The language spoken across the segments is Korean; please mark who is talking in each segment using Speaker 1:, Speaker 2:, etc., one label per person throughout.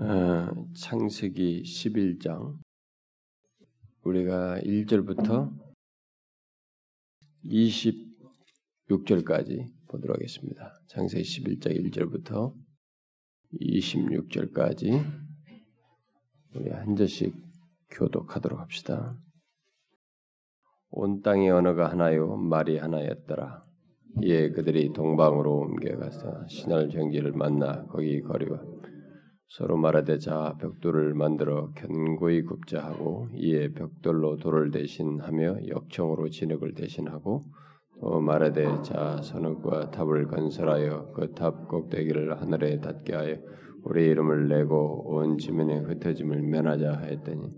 Speaker 1: 어, 창세기 11장 우리가 1절부터 26절까지 보도록 하겠습니다. 창세기 11장 1절부터 26절까지 우리 한 절씩 교독하도록 합시다. 온 땅의 언어가 하나요 말이 하나였더라. 이에 그들이 동방으로 옮겨가서 신할 정지를 만나 거기 거리와 서로 말하되 자 벽돌을 만들어 견고히 굽자 하고 이에 벽돌로 돌을 대신하며 역청으로 진흙을 대신하고 또 말하되 자 성읍과 탑을 건설하여 그 탑 꼭대기를 하늘에 닿게 하여 우리 이름을 내고 온 지면에 흩어짐을 면하자 하였더니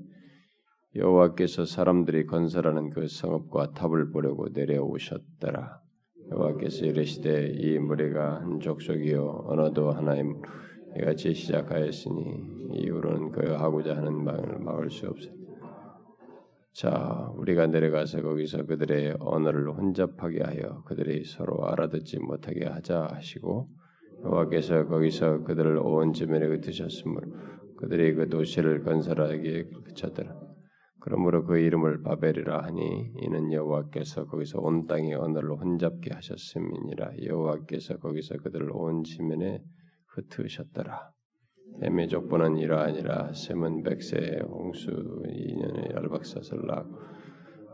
Speaker 1: 여호와께서 사람들이 건설하는 그 성읍과 탑을 보려고 내려오셨더라. 여호와께서 이르시되 이 무리가 한 족속이요 언어도 하나이 이같이 시작하였으니 이후로는 그 하고자 하는 방을 막을 수 없어. 자, 우리가 내려가서 거기서 그들의 언어를 혼잡하게 하여 그들이 서로 알아듣지 못하게 하자 하시고 여호와께서 거기서 그들을 온 지면에 흩으셨으므로 그들이 그 도시를 건설하기에 그쳤더라. 그러므로 그 이름을 바벨이라 하니 이는 여호와께서 거기서 온 땅의 언어를 혼잡게 하셨음이니라. 여호와께서 거기서 그들을 온 지면에 흩으셨더라. 햄의 족보는 이러하니라 셈은 백세 홍수 2년에 아르박사스를 낳고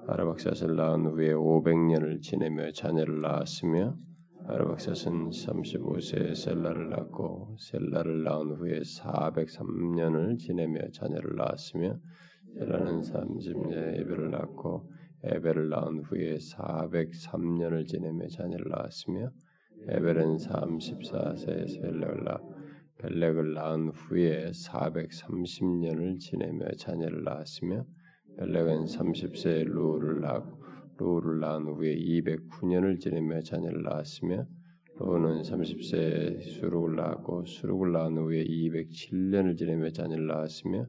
Speaker 1: 아르박사스를 낳은 후에 500년을 지내며 자녀를 낳았으며 아르박사스는 35세에 셀라를 낳고 셀라를 낳은 후에 403년을 지내며 자녀를 낳았으며 셀라는 30년에 에벨을 낳고 에벨을 낳은 후에 403년을 지내며 자녀를 낳았으며 에벨은 34세에 셀렉을 낳 벨렉을 낳은 후에 430년을 지내며 자녀를 낳았으며 벨렉은 30세에 루를 낳고 루를 낳은 후에 209년을 지내며 자녀를 낳았으며 루는 30세에 수룩을 낳고 수룩을 낳은 후에 207년을 지내며 자녀를 낳았으며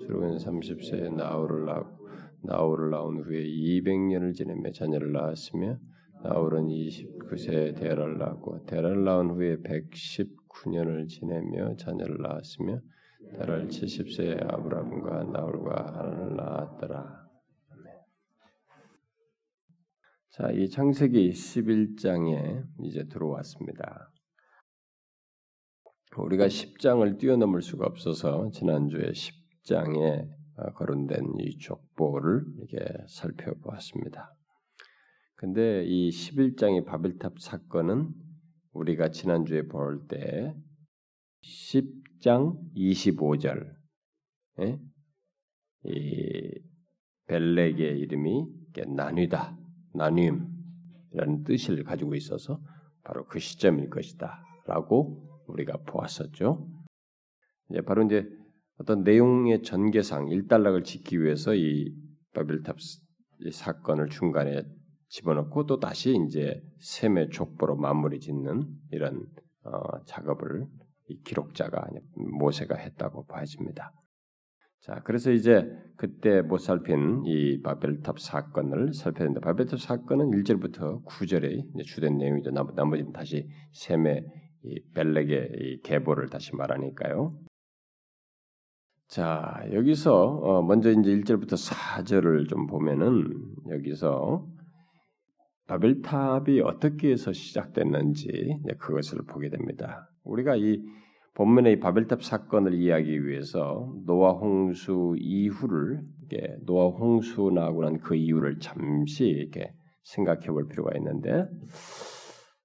Speaker 1: 수룩은 30세에 나우를 낳고 나우를 낳은 후에 200년을 지내며 자녀를 낳았으며 나홀은 29세에 데라를 낳고 데라를 낳은 후에 119년을 지내며 자녀를 낳았으며 데라를 70세에 아브라함과 나홀과 하나를 낳았더라. 자, 이 창세기 11장에 이제 들어왔습니다. 우리가 10장을 뛰어넘을 수가 없어서 지난주에 10장에 거론된 이 족보를 이렇게 살펴보았습니다. 근데 이 11장의 바벨탑 사건은 우리가 지난주에 볼 때 10장 25절 예? 이 벨렉의 이름이 나뉘다, 나눔이라는 뜻을 가지고 있어서 바로 그 시점일 것이다라고 우리가 보았었죠. 이제 바로 이제 어떤 내용의 전개상 일단락을 짓기 위해서 이 바벨탑 사건을 중간에 집어넣고 또 다시 이제 셈의 족보로 마무리 짓는 이런 어, 작업을 기록자가 모세가 했다고 봐집니다. 자, 그래서 이제 그때 못 살핀 이 바벨탑 사건을 살펴는데 바벨탑 사건은 1절부터 9절에 주된 내용이죠. 나머지는 다시 셈의 이 벨렉의 이 계보를 다시 말하니까요. 자, 여기서 어, 먼저 이제 1절부터 4절을 좀 보면은 여기서 바벨탑이 어떻게 해서 시작됐는지 그것을 보게 됩니다. 우리가 이 본문의 바벨탑 사건을 이해하기 위해서 노아 홍수 이후를 노아 홍수 나고 난 그 이유를 잠시 이렇게 생각해 볼 필요가 있는데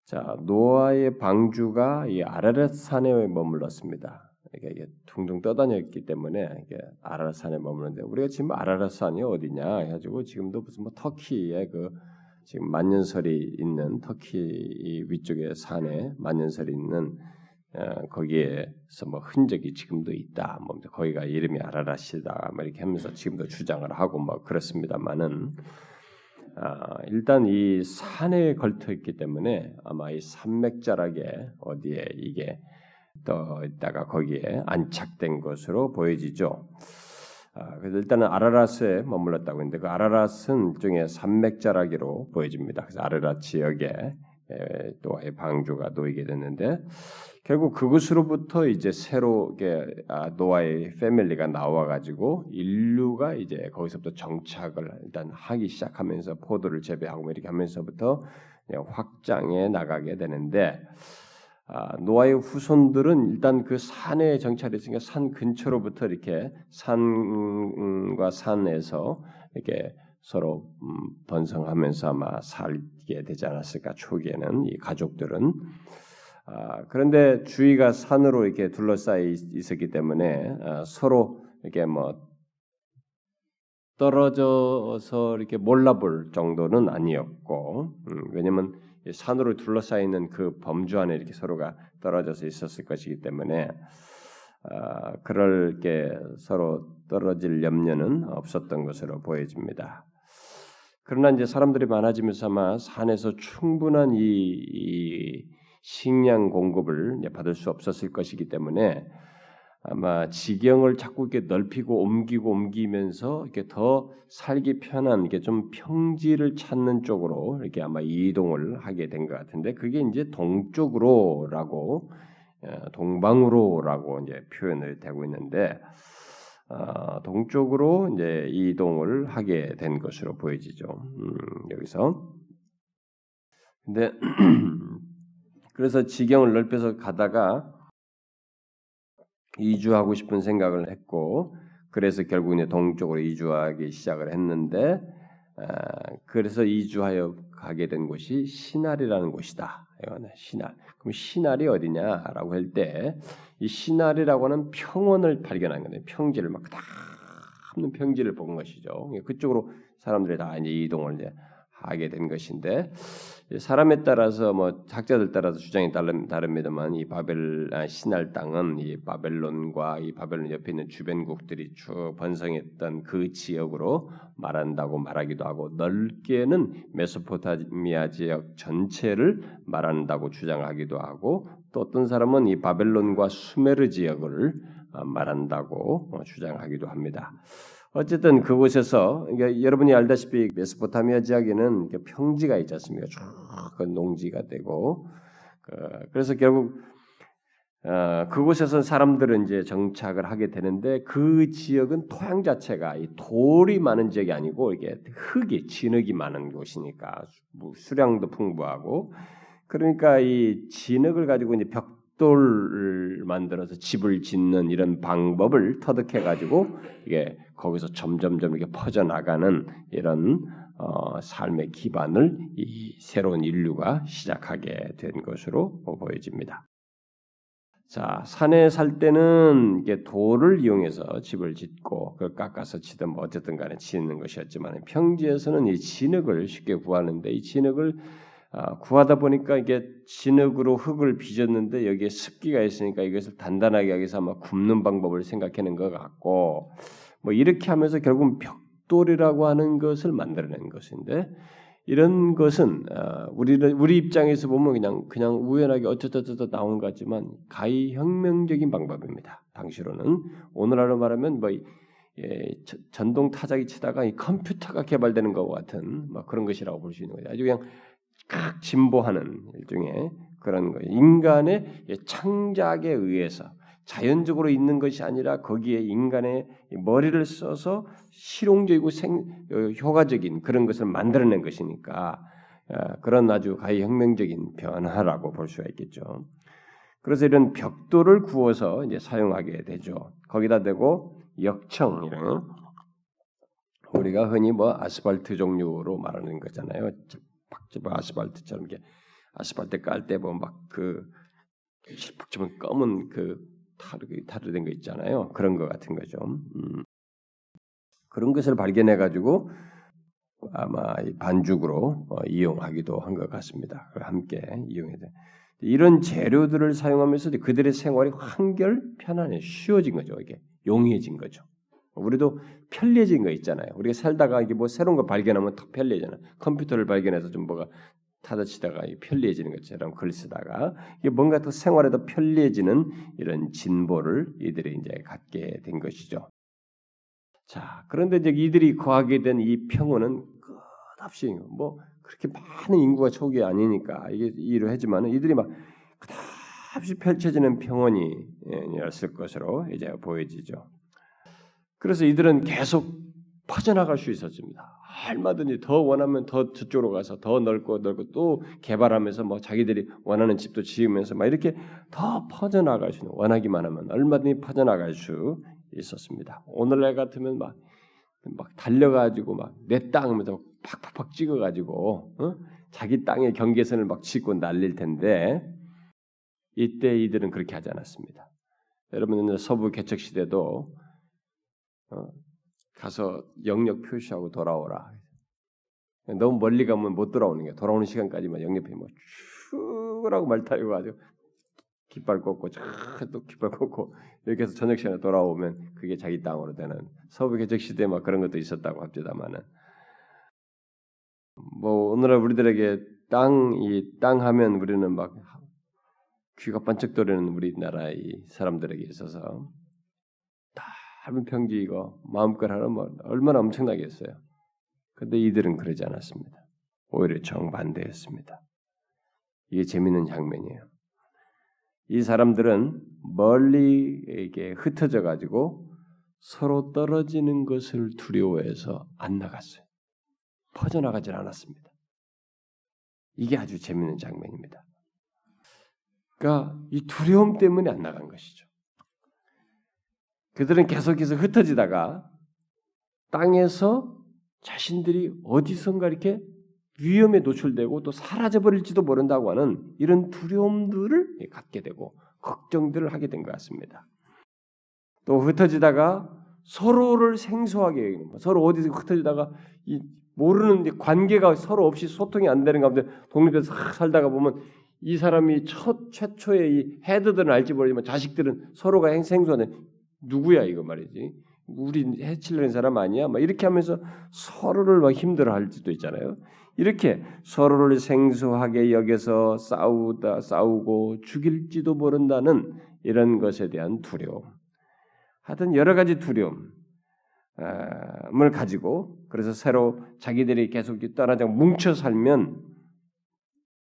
Speaker 1: 자 노아의 방주가 이 아라렛 산에 머물렀습니다. 이게 둥둥 떠다녔기 때문에 이게 아라렛 산에 머무는데 우리가 지금 아라렛 산이 어디냐 해가지고 지금도 무슨 뭐 터키의 그 지금 만년설이 있는 터키 위쪽에 산에 만년설이 있는 어, 거기에서 뭐 흔적이 지금도 있다. 뭐 거기가 이름이 아라라시다. 뭐 이렇게 하면서 지금도 주장을 하고 뭐 그렇습니다만은 아, 일단 이 산에 걸터 있기 때문에 아마 이 산맥자락에 어디에 이게 떠 있다가 거기에 안착된 것으로 보여지죠. 아, 그래서 일단은 아라라스에 머물렀다고 했는데 그 아라라스는 일종의 산맥자락으로 보여집니다. 그래서 아라라 지역에 노아의 방주가 놓이게 됐는데 결국 그것으로부터 이제 새로 아, 노아의 패밀리가 나와가지고 인류가 이제 거기서부터 정착을 일단 하기 시작하면서 포도를 재배하고 뭐 이렇게 하면서부터 확장해 나가게 되는데 아, 노아의 후손들은 일단 그 산에 정착했으니까 산 근처로부터 이렇게 산과 산에서 이렇게 서로 음, 번성하면서 아마 살게 되지 않았을까 초기에는 이 가족들은. 아, 그런데 주위가 산으로 이렇게 둘러싸여 있었기 때문에 아, 서로 이렇게 뭐 떨어져서 이렇게 몰라볼 정도는 아니었고 음, 왜냐면 산으로 둘러싸여 있는 그 범주 안에 이렇게 서로가 떨어져서 있었을 것이기 때문에 아, 그럴 게 서로 떨어질 염려는 없었던 것으로 보여집니다. 그러나 이제 사람들이 많아지면서 아마 산에서 충분한 이, 이 식량 공급을 받을 수 없었을 것이기 때문에 아마 지경을 자꾸 이렇게 넓히고 옮기고 옮기면서 이렇게 더 살기 편한 이게 좀 평지를 찾는 쪽으로 이렇게 아마 이동을 하게 된 것 같은데 그게 이제 동쪽으로라고 어, 동방으로라고 이제 표현을 되고 있는데 어, 동쪽으로 이제 이동을 하게 된 것으로 보여지죠. 음, 여기서 근데 그래서 지경을 넓혀서 가다가 이주하고 싶은 생각을 했고 그래서 결국 이제 동쪽으로 이주하기 시작을 했는데 아, 그래서 이주하여 가게 된 곳이 신할이라는 곳이다. 신할. 그럼 신할이 어디냐라고 할 때이 신할이라고 하는 평원을 발견한 건데 평지를 막다 없는 평지를 본 것이죠. 그쪽으로 사람들이 다 이제 이동을 이제 하게 된 것인데 사람에 따라서 뭐 학자들 따라서 주장이 다릅니다만 이 바벨 아, 신할 땅은 이 바벨론과 이 바벨론 옆에 있는 주변국들이 쭉 번성했던 그 지역으로 말한다고 말하기도 하고 넓게는 메소포타미아 지역 전체를 말한다고 주장하기도 하고 또 어떤 사람은 이 바벨론과 수메르 지역을 아, 말한다고 어, 주장하기도 합니다. 어쨌든 그곳에서 그러니까 여러분이 알다시피 메소포타미아 지역에는 평지가 있지 않습니까? 쭉 농지가 되고 그, 그래서 결국 어, 그곳에서 사람들은 이제 정착을 하게 되는데 그 지역은 토양 자체가 이 돌이 많은 지역이 아니고 이게 흙이 진흙이 많은 곳이니까 수량도 풍부하고 그러니까 이 진흙을 가지고 이제 벽 돌을 만들어서 집을 짓는 이런 방법을 터득해 가지고 이게 거기서 점점점 이렇게 퍼져 나가는 이런 어, 삶의 기반을 이 새로운 인류가 시작하게 된 것으로 보여집니다. 자, 산에 살 때는 이게 돌을 이용해서 집을 짓고 그걸 깎아서 치든 뭐 어쨌든 간에 짓는 것이었지만 평지에서는 이 진흙을 쉽게 구하는데 이 진흙을 아, 구하다 보니까 이게 진흙으로 흙을 빚었는데 여기에 습기가 있으니까 이것을 단단하게 하기 위해서 아마 굽는 방법을 생각해낸 것 같고 뭐 이렇게 하면서 결국은 벽돌이라고 하는 것을 만들어낸 것인데 이런 것은 아, 우리 우리 입장에서 보면 그냥 그냥 우연하게 어쩌저쩌 나온 것 같지만 가히 혁명적인 방법입니다. 당시로는 오늘날로 말하면 뭐 예, 전동 타자기 치다가 이 컴퓨터가 개발되는 것과 같은 뭐 그런 것이라고 볼 수 있는 거죠. 아주 그냥 각 진보하는 일종의 그런 거예요. 인간의 창작에 의해서 자연적으로 있는 것이 아니라 거기에 인간의 머리를 써서 실용적이고 생, 어, 효과적인 그런 것을 만들어낸 것이니까 어, 그런 아주 가히 혁명적인 변화라고 볼 수가 있겠죠. 그래서 이런 벽돌을 구워서 이제 사용하게 되죠. 거기다 대고 역청 이런 우리가 흔히 뭐 아스팔트 종류로 말하는 거잖아요. 아스팔트처럼 이게 아스팔트 깔 때 보면 막 그 실푹 검은 그 타르 타르 된 거 있잖아요. 그런 거 같은 거죠. 음. 그런 것을 발견해 가지고 아마 반죽으로 어, 이용하기도 한 것 같습니다. 함께 이용해 돼. 이런 재료들을 사용하면서 그들의 생활이 한결 편안해 쉬워진 거죠. 이게 용이해진 거죠. 우리도 편리해진 거 있잖아요. 우리가 살다가 이게 뭐 새로운 거 발견하면 더 편리해잖아. 컴퓨터를 발견해서 좀 뭐가 타다치다가 편리해지는 것처럼 글 쓰다가 이게 뭔가 더 생활에 더 편리해지는 이런 진보를 이들이 이제 갖게 된 것이죠. 자, 그런데 이제 이들이 거하게 된 이 평온은 끝없이 뭐 그렇게 많은 인구가 초기 아니니까 이게 이러하지만 이들이 막 끝없이 펼쳐지는 평원이었을 것으로 이제 보여지죠. 그래서 이들은 계속 퍼져나갈 수 있었습니다. 얼마든지 더 원하면 더 저쪽으로 가서 더 넓고 넓고 또 개발하면서 뭐 자기들이 원하는 집도 지으면서 막 이렇게 더 퍼져나갈 수 있는 원하기만 하면 얼마든지 퍼져나갈 수 있었습니다. 오늘날 같으면 막, 막 달려가지고 막 내 땅 하면서 팍팍팍 찍어가지고 어? 자기 땅의 경계선을 막 짓고 날릴 텐데 이때 이들은 그렇게 하지 않았습니다. 여러분 서부 개척 시대도 어, 가서 영역 표시하고 돌아오라. 너무 멀리 가면 못 돌아오는 게 돌아오는 시간까지만 영역표 뭐 슈라고 말 타고 가지고 깃발 꽂고 또 깃발 꽂고 이렇게 해서 저녁 시간에 돌아오면 그게 자기 땅으로 되는 서부 개척 시대에 막 그런 것도 있었다고 합니다만은 뭐 오늘날 우리들에게 땅이땅 하면 우리는 막 귀가 반짝 거리는 우리나라의 사람들에게 있어서 짧은 평지이고 마음껏 하는 뭐 얼마나 엄청나겠어요. 근데 이들은 그러지 않았습니다. 오히려 정반대였습니다. 이게 재밌는 장면이에요. 이 사람들은 멀리 이게 흩어져 가지고 서로 떨어지는 것을 두려워해서 안 나갔어요. 퍼져나가질 않았습니다. 이게 아주 재밌는 장면입니다. 그러니까 이 두려움 때문에 안 나간 것이죠. 그들은 계속해서 흩어지다가 땅에서 자신들이 어디선가 이렇게 위험에 노출되고 또 사라져 버릴지도 모른다고 하는 이런 두려움들을 갖게 되고 걱정들을 하게 된 것 같습니다. 또 흩어지다가 서로를 생소하게 여기는 서로 어디서 흩어지다가 이 모르는 관계가 서로 없이 소통이 안 되는 가운데 독립해서 살다가 보면 이 사람이 첫 최초의 이 헤드들은 알지 모르지만 자식들은 서로가 생소하는 누구야 이거 말이지. 우리 해치려는 사람 아니야? 막 이렇게 하면서 서로를 막 힘들어할 수도 있잖아요. 이렇게 서로를 생소하게 여겨서 싸우다 싸우고 죽일지도 모른다는 이런 것에 대한 두려움. 하여튼 여러 가지 두려움을 가지고 그래서 새로 자기들이 계속 떠나자 뭉쳐 살면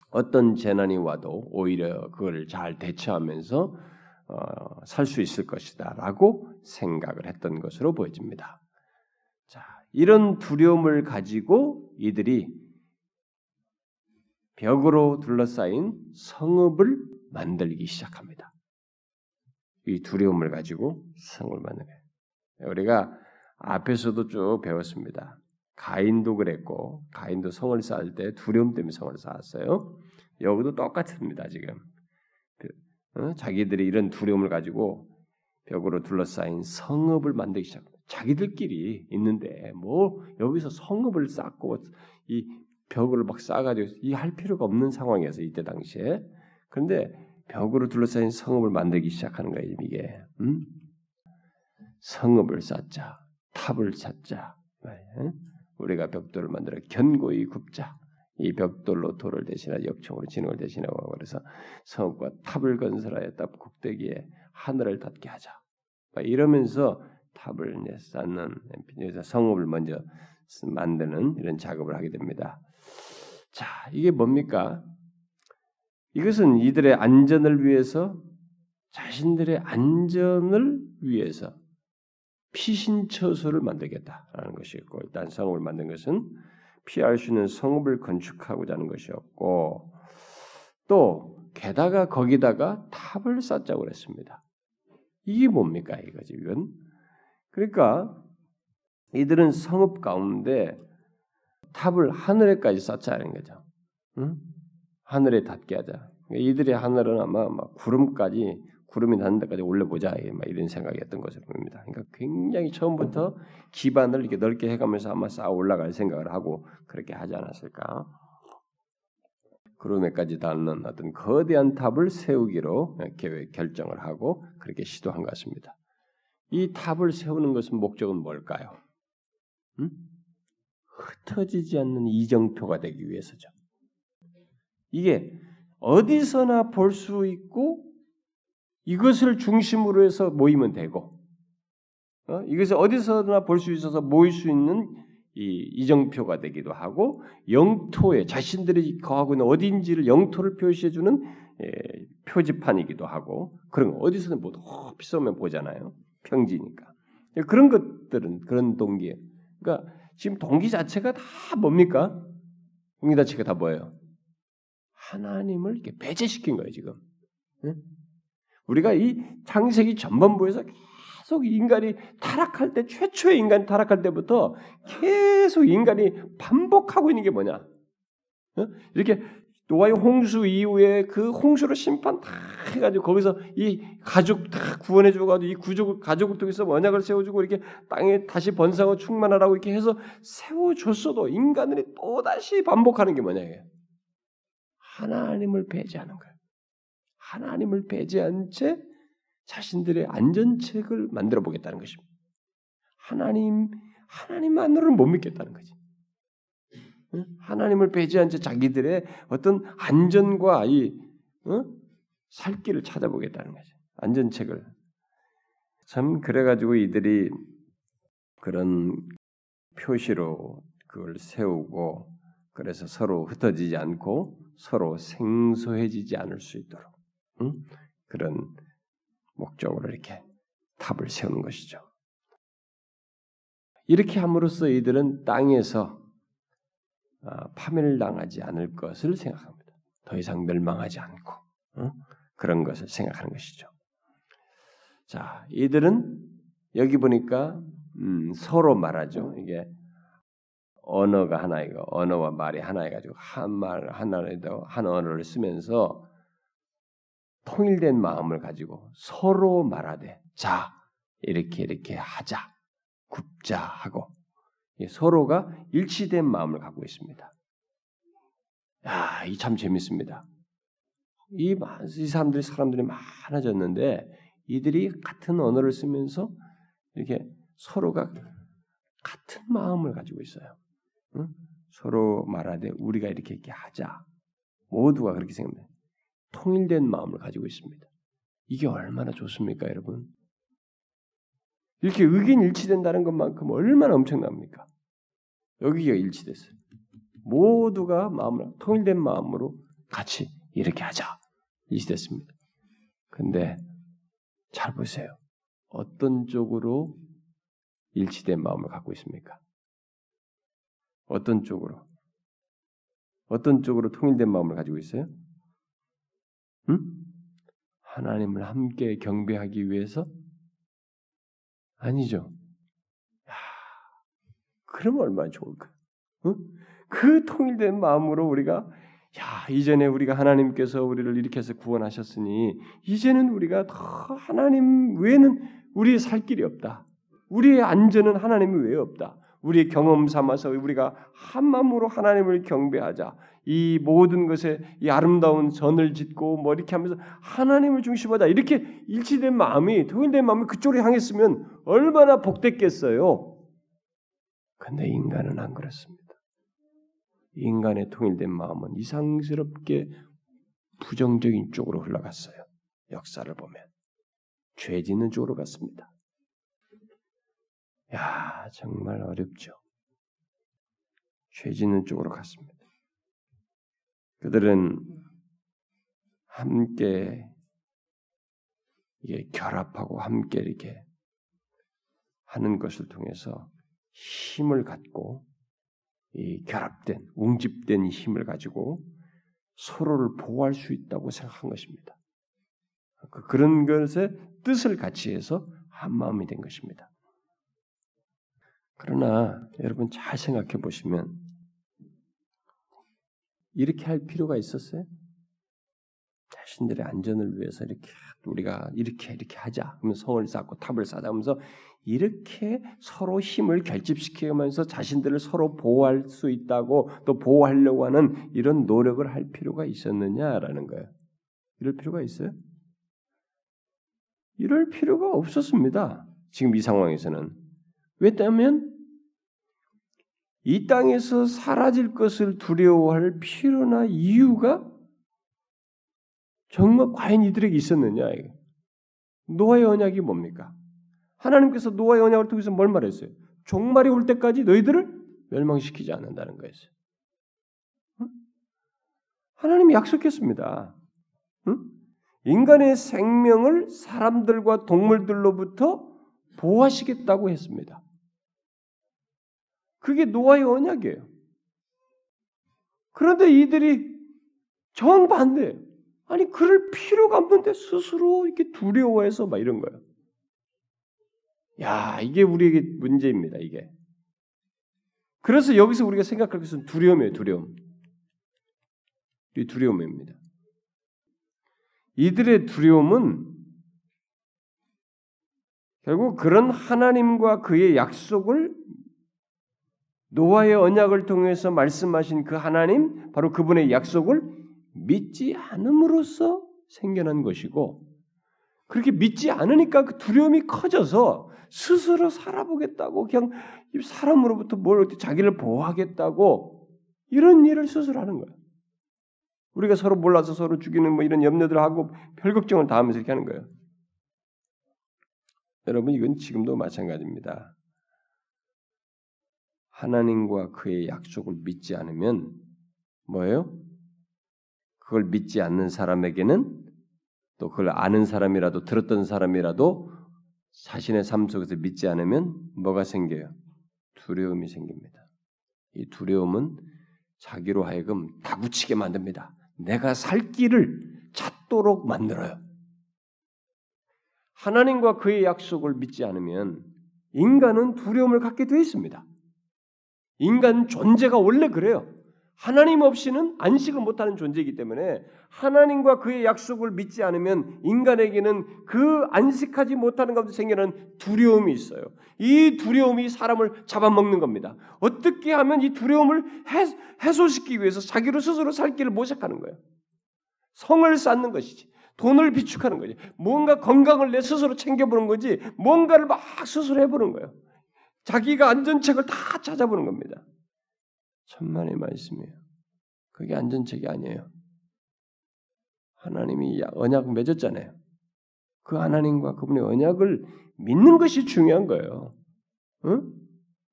Speaker 1: 어떤 재난이 와도 오히려 그걸 잘 대처하면서 어, 살 수 있을 것이다라고 생각을 했던 것으로 보여집니다. 자, 이런 두려움을 가지고 이들이 벽으로 둘러싸인 성읍을 만들기 시작합니다. 이 두려움을 가지고 성을 거예요. 우리가 앞에서도 쭉 배웠습니다. 가인도 그랬고 가인도 성을 쌓을 때 두려움 때문에 성을 쌓았어요. 여기도 똑같습니다. 지금 어? 자기들이 이런 두려움을 가지고 벽으로 둘러싸인 성읍을 만들기 시작. 자기들끼리 있는데 뭐 여기서 성읍을 쌓고 이 벽을 막 쌓아가지고 이 할 필요가 없는 상황이어서 이때 당시에 그런데 벽으로 둘러싸인 성읍을 만들기 시작하는 거예요 이게 음? 성읍을 쌓자 탑을 찾자 우리가 벽돌을 만들어 견고히 굽자 이 벽돌로 돌을 대신하여 역청으로 진흙을 대신하고 그래서 성읍과 탑을 건설하였다 꼭대기에 하늘을 닿게 하자. 이러면서 탑을 쌓는 성읍을 먼저 만드는 이런 작업을 하게 됩니다. 자, 이게 뭡니까? 이것은 이들의 안전을 위해서 자신들의 안전을 위해서 피신처소를 만들겠다라는 것이었고 일단 성읍을 만든 것은 피할 수 있는 성읍을 건축하고자 하는 것이었고 또 게다가 거기다가 탑을 쌓자고 그랬습니다. 이게 뭡니까 이거지 이건? 그러니까 이들은 성읍 가운데 탑을 하늘에까지 쌓자는 거죠. 응? 하늘에 닿게 하자. 이들의 하늘은 아마 막 구름까지 구름이 닿는 데까지 올려보자 이런 생각이었던 것으로 보입니다. 그러니까 굉장히 처음부터 기반을 이렇게 넓게 해가면서 아마 쌓아 올라갈 생각을 하고 그렇게 하지 않았을까? 구름에까지 닿는 어떤 거대한 탑을 세우기로 계획 결정을 하고 그렇게 시도한 것 같습니다. 이 탑을 세우는 것은 목적은 뭘까요? 음? 흩어지지 않는 이정표가 되기 위해서죠. 이게 어디서나 볼 수 있고 이것을 중심으로 해서 모이면 되고 어? 이것을 어디서나 볼 수 있어서 모일 수 있는 이 이정표가 되기도 하고 영토에 자신들이 거하고 있는 어디인지를 영토를 표시해주는 예, 표지판이기도 하고 그런 거 어디서든 뭐 쏘면 보잖아요. 평지니까 예, 그런 것들은 그런 동기에 그러니까 지금 동기 자체가 다 뭡니까? 동기 자체가 다 뭐예요? 하나님을 이렇게 배제시킨 거예요 지금. 응? 우리가 이 창세기 전반부에서 계속 인간이 타락할 때 최초의 인간이 타락할 때부터 계속 인간이 반복하고 있는 게 뭐냐? 이렇게 노아의 홍수 이후에 그 홍수로 심판 다 해가지고 거기서 이 가족 다 구원해주고 이 구족 가족을 통해서 언약을 세워주고 이렇게 땅에 다시 번성하고 충만하라고 이렇게 해서 세워줬어도 인간들이 또 다시 반복하는 게 뭐냐 이게 하나님을 배제하는 거예요. 하나님을 배제한 채 자신들의 안전책을 만들어 보겠다는 것입니다. 하나님 하나님만으로는 못 믿겠다는 거지. 하나님을 배제한 채 자기들의 어떤 안전과 이 어? 살 길을 찾아보겠다는 거죠. 안전책을. 참 그래가지고 이들이 그런 표시로 그걸 세우고 그래서 서로 흩어지지 않고 서로 생소해지지 않을 수 있도록 응? 그런 목적으로 이렇게 탑을 세우는 것이죠. 이렇게 함으로써 이들은 땅에서 아, 파멸을 당하지 않을 것을 생각합니다. 더 이상 멸망하지 않고 어? 그런 것을 생각하는 것이죠. 자, 이들은 여기 보니까 음, 서로 말하죠. 이게 언어가 하나이고 언어와 말이 하나여가지고 한 말 하나에도 한 언어를 쓰면서 통일된 마음을 가지고 서로 말하되 자 이렇게 이렇게 하자 굽자 하고 서로가 일치된 마음을 갖고 있습니다. 야, 이 참 재밌습니다. 이, 이 사람들이 사람들이 많아졌는데 이들이 같은 언어를 쓰면서 이렇게 서로가 같은 마음을 가지고 있어요. 응? 서로 말하되 우리가 이렇게 이렇게 하자. 모두가 그렇게 생각합니다. 통일된 마음을 가지고 있습니다. 이게 얼마나 좋습니까, 여러분? 이렇게 의견 일치된다는 것만큼 얼마나 엄청납니까? 여기가 일치됐어요. 모두가 마음을 통일된 마음으로 같이 이렇게 하자 일치됐습니다. 근데 잘 보세요. 어떤 쪽으로 일치된 마음을 갖고 있습니까? 어떤 쪽으로? 어떤 쪽으로 통일된 마음을 가지고 있어요? 응? 하나님을 함께 경배하기 위해서? 아니죠. 야, 그러면 얼마나 좋을까? 응? 그 통일된 마음으로 우리가 야 이전에 우리가 하나님께서 우리를 이렇게 해서 구원하셨으니 이제는 우리가 더 하나님 외에는 우리의 살 길이 없다. 우리의 안전은 하나님 외에 없다. 우리의 경험 삼아서 우리가 한 마음으로 하나님을 경배하자. 이 모든 것에 이 아름다운 전을 짓고 뭐 이렇게 하면서 하나님을 중심하자. 이렇게 일치된 마음이 통일된 마음이 그쪽으로 향했으면 얼마나 복됐겠어요. 근데 인간은 안 그렇습니다. 인간의 통일된 마음은 이상스럽게 부정적인 쪽으로 흘러갔어요. 역사를 보면 죄 짓는 쪽으로 갔습니다. 야, 정말 어렵죠. 죄 짓는 쪽으로 갔습니다. 그들은 함께 이게 결합하고 함께 이렇게 하는 것을 통해서 힘을 갖고 이 결합된 웅집된 힘을 가지고 서로를 보호할 수 있다고 생각한 것입니다. 그, 그런 것의 뜻을 같이 해서 한 마음이 된 것입니다. 그러나 여러분 잘 생각해 보시면 이렇게 할 필요가 있었어요? 자신들의 안전을 위해서 이렇게 우리가 이렇게 이렇게 하자. 그러면 성을 쌓고 탑을 쌓자 하면서 이렇게 서로 힘을 결집시키면서 자신들을 서로 보호할 수 있다고 또 보호하려고 하는 이런 노력을 할 필요가 있었느냐라는 거예요. 이럴 필요가 있어요? 이럴 필요가 없었습니다. 지금 이 상황에서는. 왜냐하면 이 땅에서 사라질 것을 두려워할 필요나 이유가 정말 과연 이들에게 있었느냐? 노아의 언약이 뭡니까? 하나님께서 노아의 언약을 통해서 뭘 말했어요? 종말이 올 때까지 너희들을 멸망시키지 않는다는 거였어요. 하나님이 약속했습니다. 인간의 생명을 사람들과 동물들로부터 보호하시겠다고 했습니다. 그게 노아의 언약이에요. 그런데 이들이 정반대. 아니 그럴 필요가 없는데 스스로 이렇게 두려워해서 막 이런 거예요. 야 이게 우리에게 문제입니다. 이게. 그래서 여기서 우리가 생각할 것은 두려움이에요. 두려움. 이 두려움입니다. 이들의 두려움은 결국 그런 하나님과 그의 약속을 노아의 언약을 통해서 말씀하신 그 하나님, 바로 그분의 약속을 믿지 않음으로써 생겨난 것이고, 그렇게 믿지 않으니까 그 두려움이 커져서 스스로 살아보겠다고 그냥 사람으로부터 뭘 자기를 보호하겠다고 이런 일을 스스로 하는 거예요. 우리가 서로 몰라서 서로 죽이는 뭐 이런 염려들 하고 별 걱정을 다 하면서 이렇게 하는 거예요. 여러분 이건 지금도 마찬가지입니다. 하나님과 그의 약속을 믿지 않으면 뭐예요? 그걸 믿지 않는 사람에게는 또 그걸 아는 사람이라도 들었던 사람이라도 자신의 삶 속에서 믿지 않으면 뭐가 생겨요? 두려움이 생깁니다. 이 두려움은 자기로 하여금 다구치게 만듭니다. 내가 살 길을 찾도록 만들어요. 하나님과 그의 약속을 믿지 않으면 인간은 두려움을 갖게 되어 있습니다. 인간 존재가 원래 그래요. 하나님 없이는 안식을 못하는 존재이기 때문에 하나님과 그의 약속을 믿지 않으면 인간에게는 그 안식하지 못하는 가운데 생기는 두려움이 있어요. 이 두려움이 사람을 잡아먹는 겁니다. 어떻게 하면 이 두려움을 해소시키기 위해서 자기로 스스로 살 길을 모색하는 거예요. 성을 쌓는 것이지. 돈을 비축하는 거지. 뭔가 건강을 내 스스로 챙겨보는 거지. 뭔가를 막 스스로 해보는 거예요. 자기가 안전책을 다 찾아보는 겁니다. 천만의 말씀이에요. 그게 안전책이 아니에요. 하나님이 언약 맺었잖아요. 그 하나님과 그분의 언약을 믿는 것이 중요한 거예요. 응?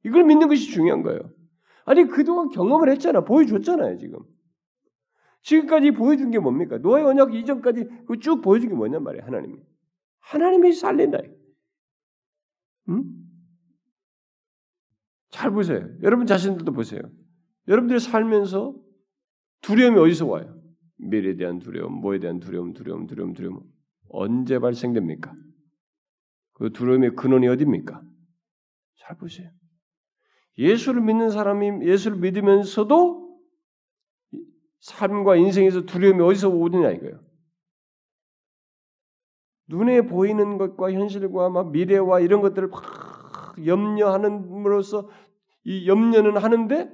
Speaker 1: 이걸 믿는 것이 중요한 거예요. 아니 그동안 경험을 했잖아. 보여줬잖아요, 지금. 지금까지 보여준 게 뭡니까? 노아의 언약 이전까지 쭉 보여준 게 뭐냔 말이에요, 하나님이. 하나님이 살린다. 응? 잘 보세요. 여러분 자신들도 보세요. 여러분들이 살면서 두려움이 어디서 와요? 미래에 대한 두려움, 뭐에 대한 두려움, 두려움, 두려움, 두려움. 언제 발생됩니까? 그 두려움의 근원이 어디입니까? 잘 보세요. 예수를 믿는 사람이 예수를 믿으면서도 삶과 인생에서 두려움이 어디서 오느냐 이거예요. 눈에 보이는 것과 현실과 막 미래와 이런 것들을 막 염려하는으로써 이 염려는 하는데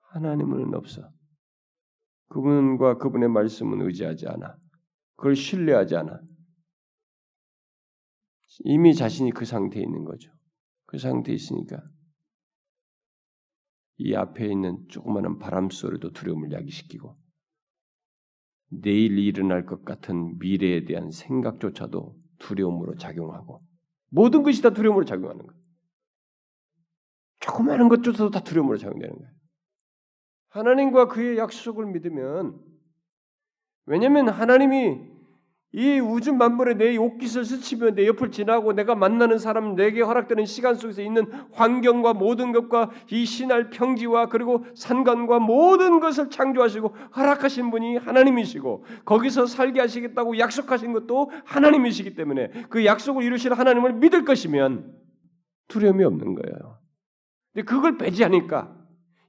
Speaker 1: 하나님은 없어. 그분과 그분의 말씀은 의지하지 않아. 그걸 신뢰하지 않아. 이미 자신이 그 상태에 있는 거죠. 그 상태에 있으니까 이 앞에 있는 조그마한 바람 소리도 두려움을 야기시키고 내일 일어날 것 같은 미래에 대한 생각조차도 두려움으로 작용하고 모든 것이 다 두려움으로 작용하는 거예요. 조그마한 것조차도 다 두려움으로 작용되는 거예요. 하나님과 그의 약속을 믿으면 왜냐하면 하나님이 이 우주 만물에 내 옷깃을 스치며 내 옆을 지나고 내가 만나는 사람 내게 허락되는 시간 속에서 있는 환경과 모든 것과 이 신할 평지와 그리고 산간과 모든 것을 창조하시고 허락하신 분이 하나님이시고 거기서 살게 하시겠다고 약속하신 것도 하나님이시기 때문에 그 약속을 이루실 하나님을 믿을 것이면 두려움이 없는 거예요. 근데 그걸 배제하니까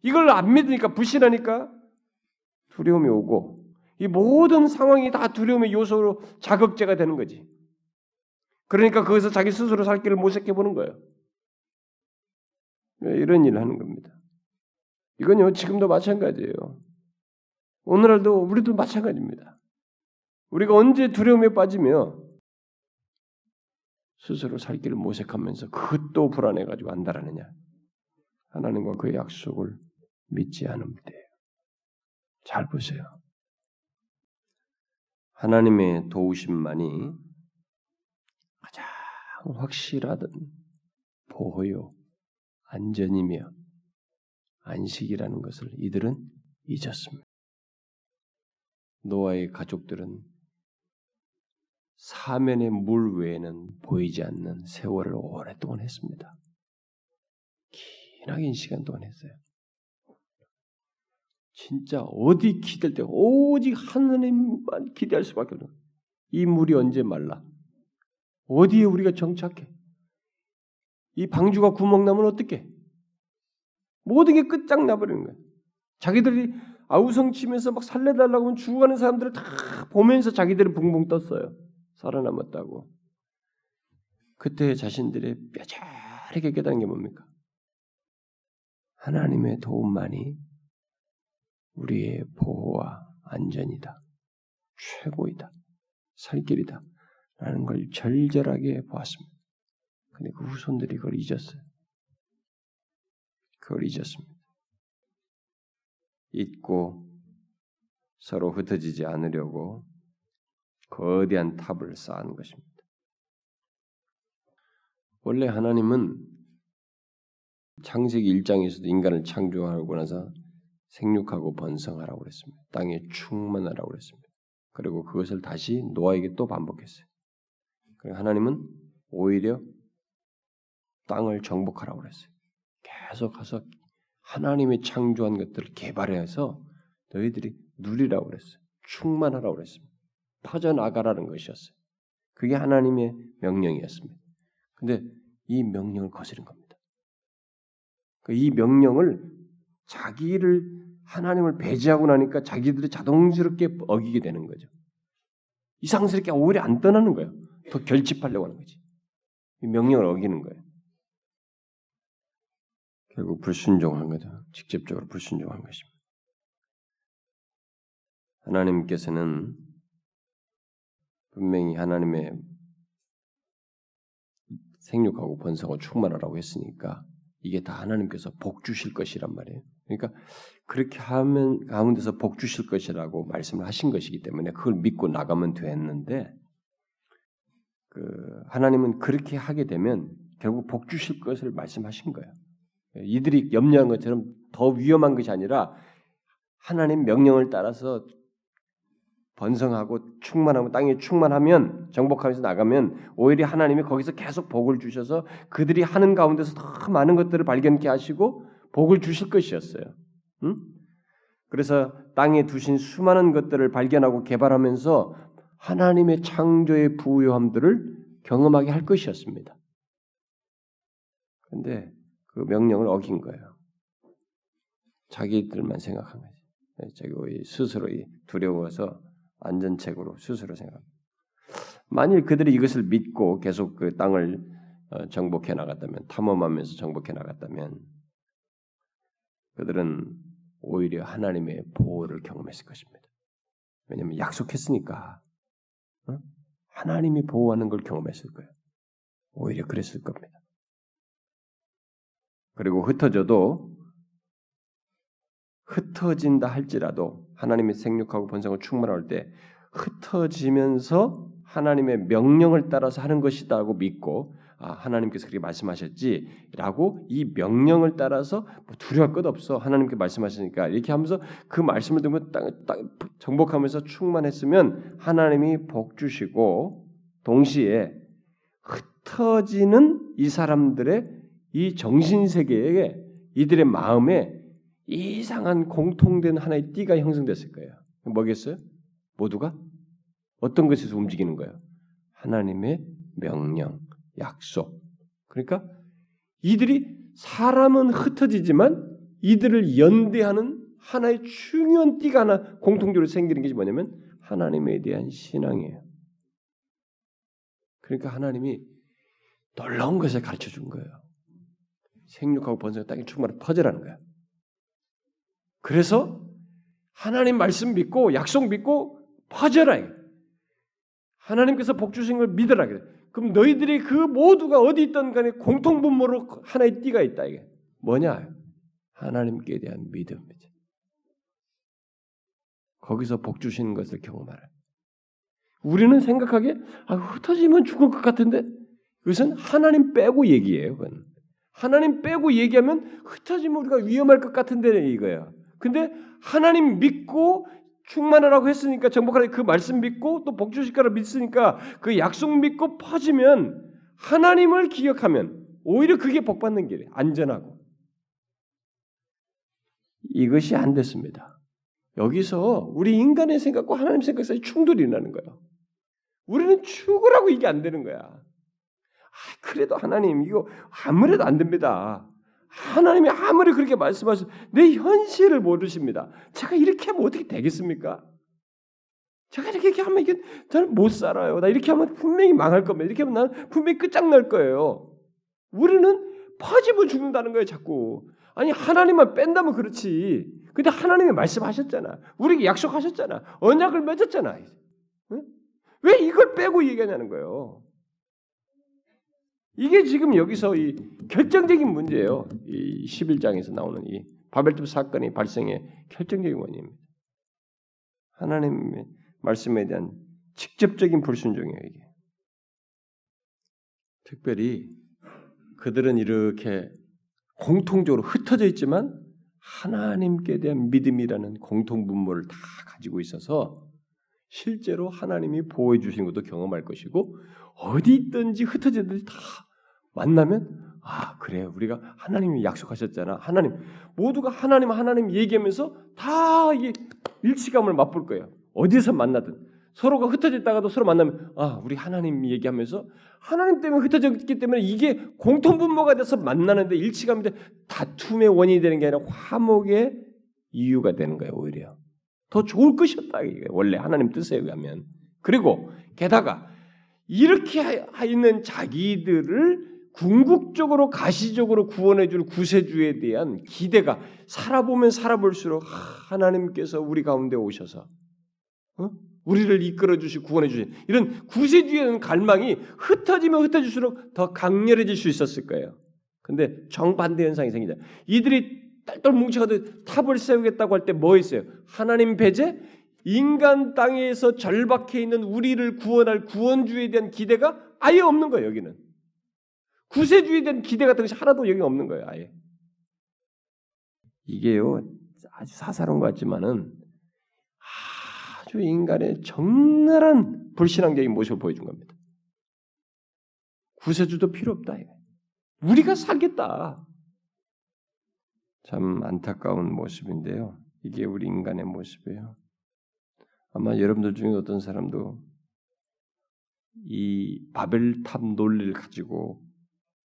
Speaker 1: 이걸 안 믿으니까 불신하니까 두려움이 오고 이 모든 상황이 다 두려움의 요소로 자극제가 되는 거지. 그러니까 거기서 자기 스스로 살 길을 모색해 보는 거예요. 이런 일을 하는 겁니다. 이건요 지금도 마찬가지예요. 오늘날도 우리도 마찬가지입니다. 우리가 언제 두려움에 빠지며 스스로 살 길을 모색하면서 그것도 불안해가지고 안달하느냐? 하나님과 그의 약속을 믿지 않으면 돼요. 잘 보세요. 하나님의 도우심만이 가장 확실하던 보호요, 안전이며 안식이라는 것을 이들은 잊었습니다. 노아의 가족들은 사면의 물 외에는 보이지 않는 세월을 오랫동안 했습니다. 기나긴 시간 동안 했어요. 진짜 어디 기댈 때 오직 하나님만 기대할 수밖에 없는 이 물이 언제 말라? 어디에 우리가 정착해? 이 방주가 구멍 나면 어떻게? 모든 게 끝장나버리는 거예요. 자기들이 아우성 치면서 막 살려달라고 하면 죽어가는 사람들을 다 보면서 자기들은 붕붕 떴어요. 살아남았다고. 그때 자신들의 뼈저리게 깨달은 게 뭡니까? 하나님의 도움만이 우리의 보호와 안전이다. 최고이다. 살 길이다. 라는 걸 절절하게 보았습니다. 근데 그 후손들이 그걸 잊었어요. 그걸 잊었습니다. 잊고 서로 흩어지지 않으려고 거대한 탑을 쌓은 것입니다. 원래 하나님은 창세기 1장에서도 인간을 창조하고 나서 생육하고 번성하라고 그랬습니다. 땅에 충만하라고 그랬습니다. 그리고 그것을 다시 노아에게 또 반복했어요. 하나님은 오히려 땅을 정복하라고 그랬어요. 계속 가서 하나님이 창조한 것들을 개발해서 너희들이 누리라고 그랬어요. 충만하라고 그랬습니다. 퍼져나가라는 것이었어요. 그게 하나님의 명령이었습니다. 근데 이 명령을 거스른 겁니다. 그이 명령을 자기를 하나님을 배제하고 나니까 자기들이 자동스럽게 어기게 되는 거죠. 이상스럽게 오히려 안 떠나는 거예요. 더 결집하려고 하는 거지. 이 명령을 어기는 거예요. 결국 불순종한 거죠. 직접적으로 불순종한 것입니다. 하나님께서는 분명히 하나님의 생육하고 번성하고 충만하라고 했으니까 이게 다 하나님께서 복 주실 것이란 말이에요. 그러니까 그렇게 하면 가운데서 복 주실 것이라고 말씀을 하신 것이기 때문에 그걸 믿고 나가면 됐는데 그 하나님은 그렇게 하게 되면 결국 복 주실 것을 말씀하신 거예요. 이들이 염려한 것처럼 더 위험한 것이 아니라 하나님 명령을 따라서 번성하고 충만하고 땅이 충만하면 정복하면서 나가면 오히려 하나님이 거기서 계속 복을 주셔서 그들이 하는 가운데서 더 많은 것들을 발견케 하시고 복을 주실 것이었어요. 응? 그래서 땅에 두신 수많은 것들을 발견하고 개발하면서 하나님의 창조의 부요함들을 경험하게 할 것이었습니다. 그런데 그 명령을 어긴 거예요. 자기들만 생각한 거지. 네, 자기 스스로 두려워서 안전책으로 스스로 생각. 만일 그들이 이것을 믿고 계속 그 땅을 어, 정복해 나갔다면 탐험하면서 정복해 나갔다면 그들은 오히려 하나님의 보호를 경험했을 것입니다. 왜냐하면 약속했으니까 어? 하나님이 보호하는 걸 경험했을 거예요. 오히려 그랬을 겁니다. 그리고 흩어져도 흩어진다 할지라도 하나님의 생육하고 번성을 충만할 때 흩어지면서 하나님의 명령을 따라서 하는 것이다고 믿고 아, 하나님께서 그렇게 말씀하셨지라고 이 명령을 따라서 뭐 두려울 것 없어 하나님께 말씀하시니까 이렇게 하면서 그 말씀을 듣고 땅, 땅, 정복하면서 충만했으면 하나님이 복 주시고 동시에 흩어지는 이 사람들의 이 정신 세계에 이들의 마음에 이상한 공통된 하나의 띠가 형성됐을 거예요. 뭐겠어요? 모두가 어떤 것에서 움직이는 거예요? 하나님의 명령, 약속. 그러니까 이들이 사람은 흩어지지만 이들을 연대하는 하나의 중요한 띠가 하나 공통적으로 생기는 게 뭐냐면 하나님에 대한 신앙이에요. 그러니까 하나님이 놀라운 것을 가르쳐 준 거예요. 생육하고 번성의 땅에 충만히 퍼져라는 거야. 그래서 하나님 말씀 믿고 약속 믿고 퍼져라. 하나님께서 복 주신 걸 믿으라. 그럼 너희들이 그 모두가 어디 있던 간에 공통 분모로 하나의 띠가 있다 이게. 뭐냐? 하나님께 대한 믿음이지. 거기서 복 주시는 것을 경험하라. 우리는 생각하기에 아, 흩어지면 죽을 것 같은데 그것은 하나님 빼고 얘기예요. 그건. 하나님 빼고 얘기하면 흩어지면 우리가 위험할 것 같은데 이거야. 근데 하나님 믿고 충만하라고 했으니까 정복하라 그 말씀 믿고 또 복 주실 거라 믿으니까 그 약속 믿고 퍼지면 하나님을 기억하면 오히려 그게 복 받는 길이 안전하고 이것이 안 됐습니다. 여기서 우리 인간의 생각과 하나님 생각 사이 충돌이 나는 거예요. 우리는 죽으라고 이게 안 되는 거야. 아, 그래도 하나님 이거 아무래도 안 됩니다. 하나님이 아무리 그렇게 말씀하셔도 내 현실을 모르십니다. 제가 이렇게 하면 어떻게 되겠습니까? 제가 이렇게 하면 이게 저는 못 살아요. 나 이렇게 하면 분명히 망할 겁니다. 이렇게 하면 난 분명히 끝장날 거예요. 우리는 퍼지면 죽는다는 거예요, 자꾸. 아니 하나님만 뺀다면 그렇지. 근데 하나님이 말씀하셨잖아. 우리에게 약속하셨잖아. 언약을 맺었잖아. 응? 왜 이걸 빼고 얘기하냐는 거예요. 이게 지금 여기서 이 결정적인 문제예요. 이 11장에서 나오는 이 바벨탑 사건이 발생의 결정적인 원인입니다. 하나님의 말씀에 대한 직접적인 불순종이에요, 이게. 특별히 그들은 이렇게 공통적으로 흩어져 있지만 하나님께 대한 믿음이라는 공통 분모를 다 가지고 있어서 실제로 하나님이 보호해 주신 것도 경험할 것이고 어디 있든지 흩어지든지 다 만나면 아 그래 우리가 하나님이 약속하셨잖아. 하나님 모두가 하나님 하나님 얘기하면서 다 이게 일치감을 맛볼 거예요. 어디서 만나든. 서로가 흩어져 있다가도 서로 만나면 아 우리 하나님 얘기하면서 하나님 때문에 흩어졌기 때문에 이게 공통분모가 돼서 만나는데 일치감이 돼. 다툼의 원인이 되는 게 아니라 화목의 이유가 되는 거예요 오히려. 더 좋을 것이었다 이게 원래 하나님 뜻에 의하면. 그리고 게다가 이렇게 있는 자기들을 궁극적으로 가시적으로 구원해 줄 구세주에 대한 기대가 살아보면 살아볼수록 하나님께서 우리 가운데 오셔서 어? 우리를 이끌어 주시 구원해 주신 이런 구세주에 대한 갈망이 흩어지면 흩어질수록 더 강렬해질 수 있었을 거예요. 근데 정반대 현상이 생기자. 이들이 딸딸 뭉쳐가지고 탑을 세우겠다고 할 때뭐 있어요? 하나님 배제, 인간 땅에서 절박해 있는 우리를 구원할 구원주에 대한 기대가 아예 없는 거예요. 여기는 구세주에 대한 기대 같은 것이 하나도 여기 없는 거예요. 아예. 이게요 아주 사사로운 것 같지만은 아주 인간의 적나라한 불신앙적인 모습을 보여준 겁니다. 구세주도 필요 없다. 우리가 살겠다. 참 안타까운 모습인데요. 이게 우리 인간의 모습이에요. 아마 여러분들 중에 어떤 사람도 이 바벨탑 논리를 가지고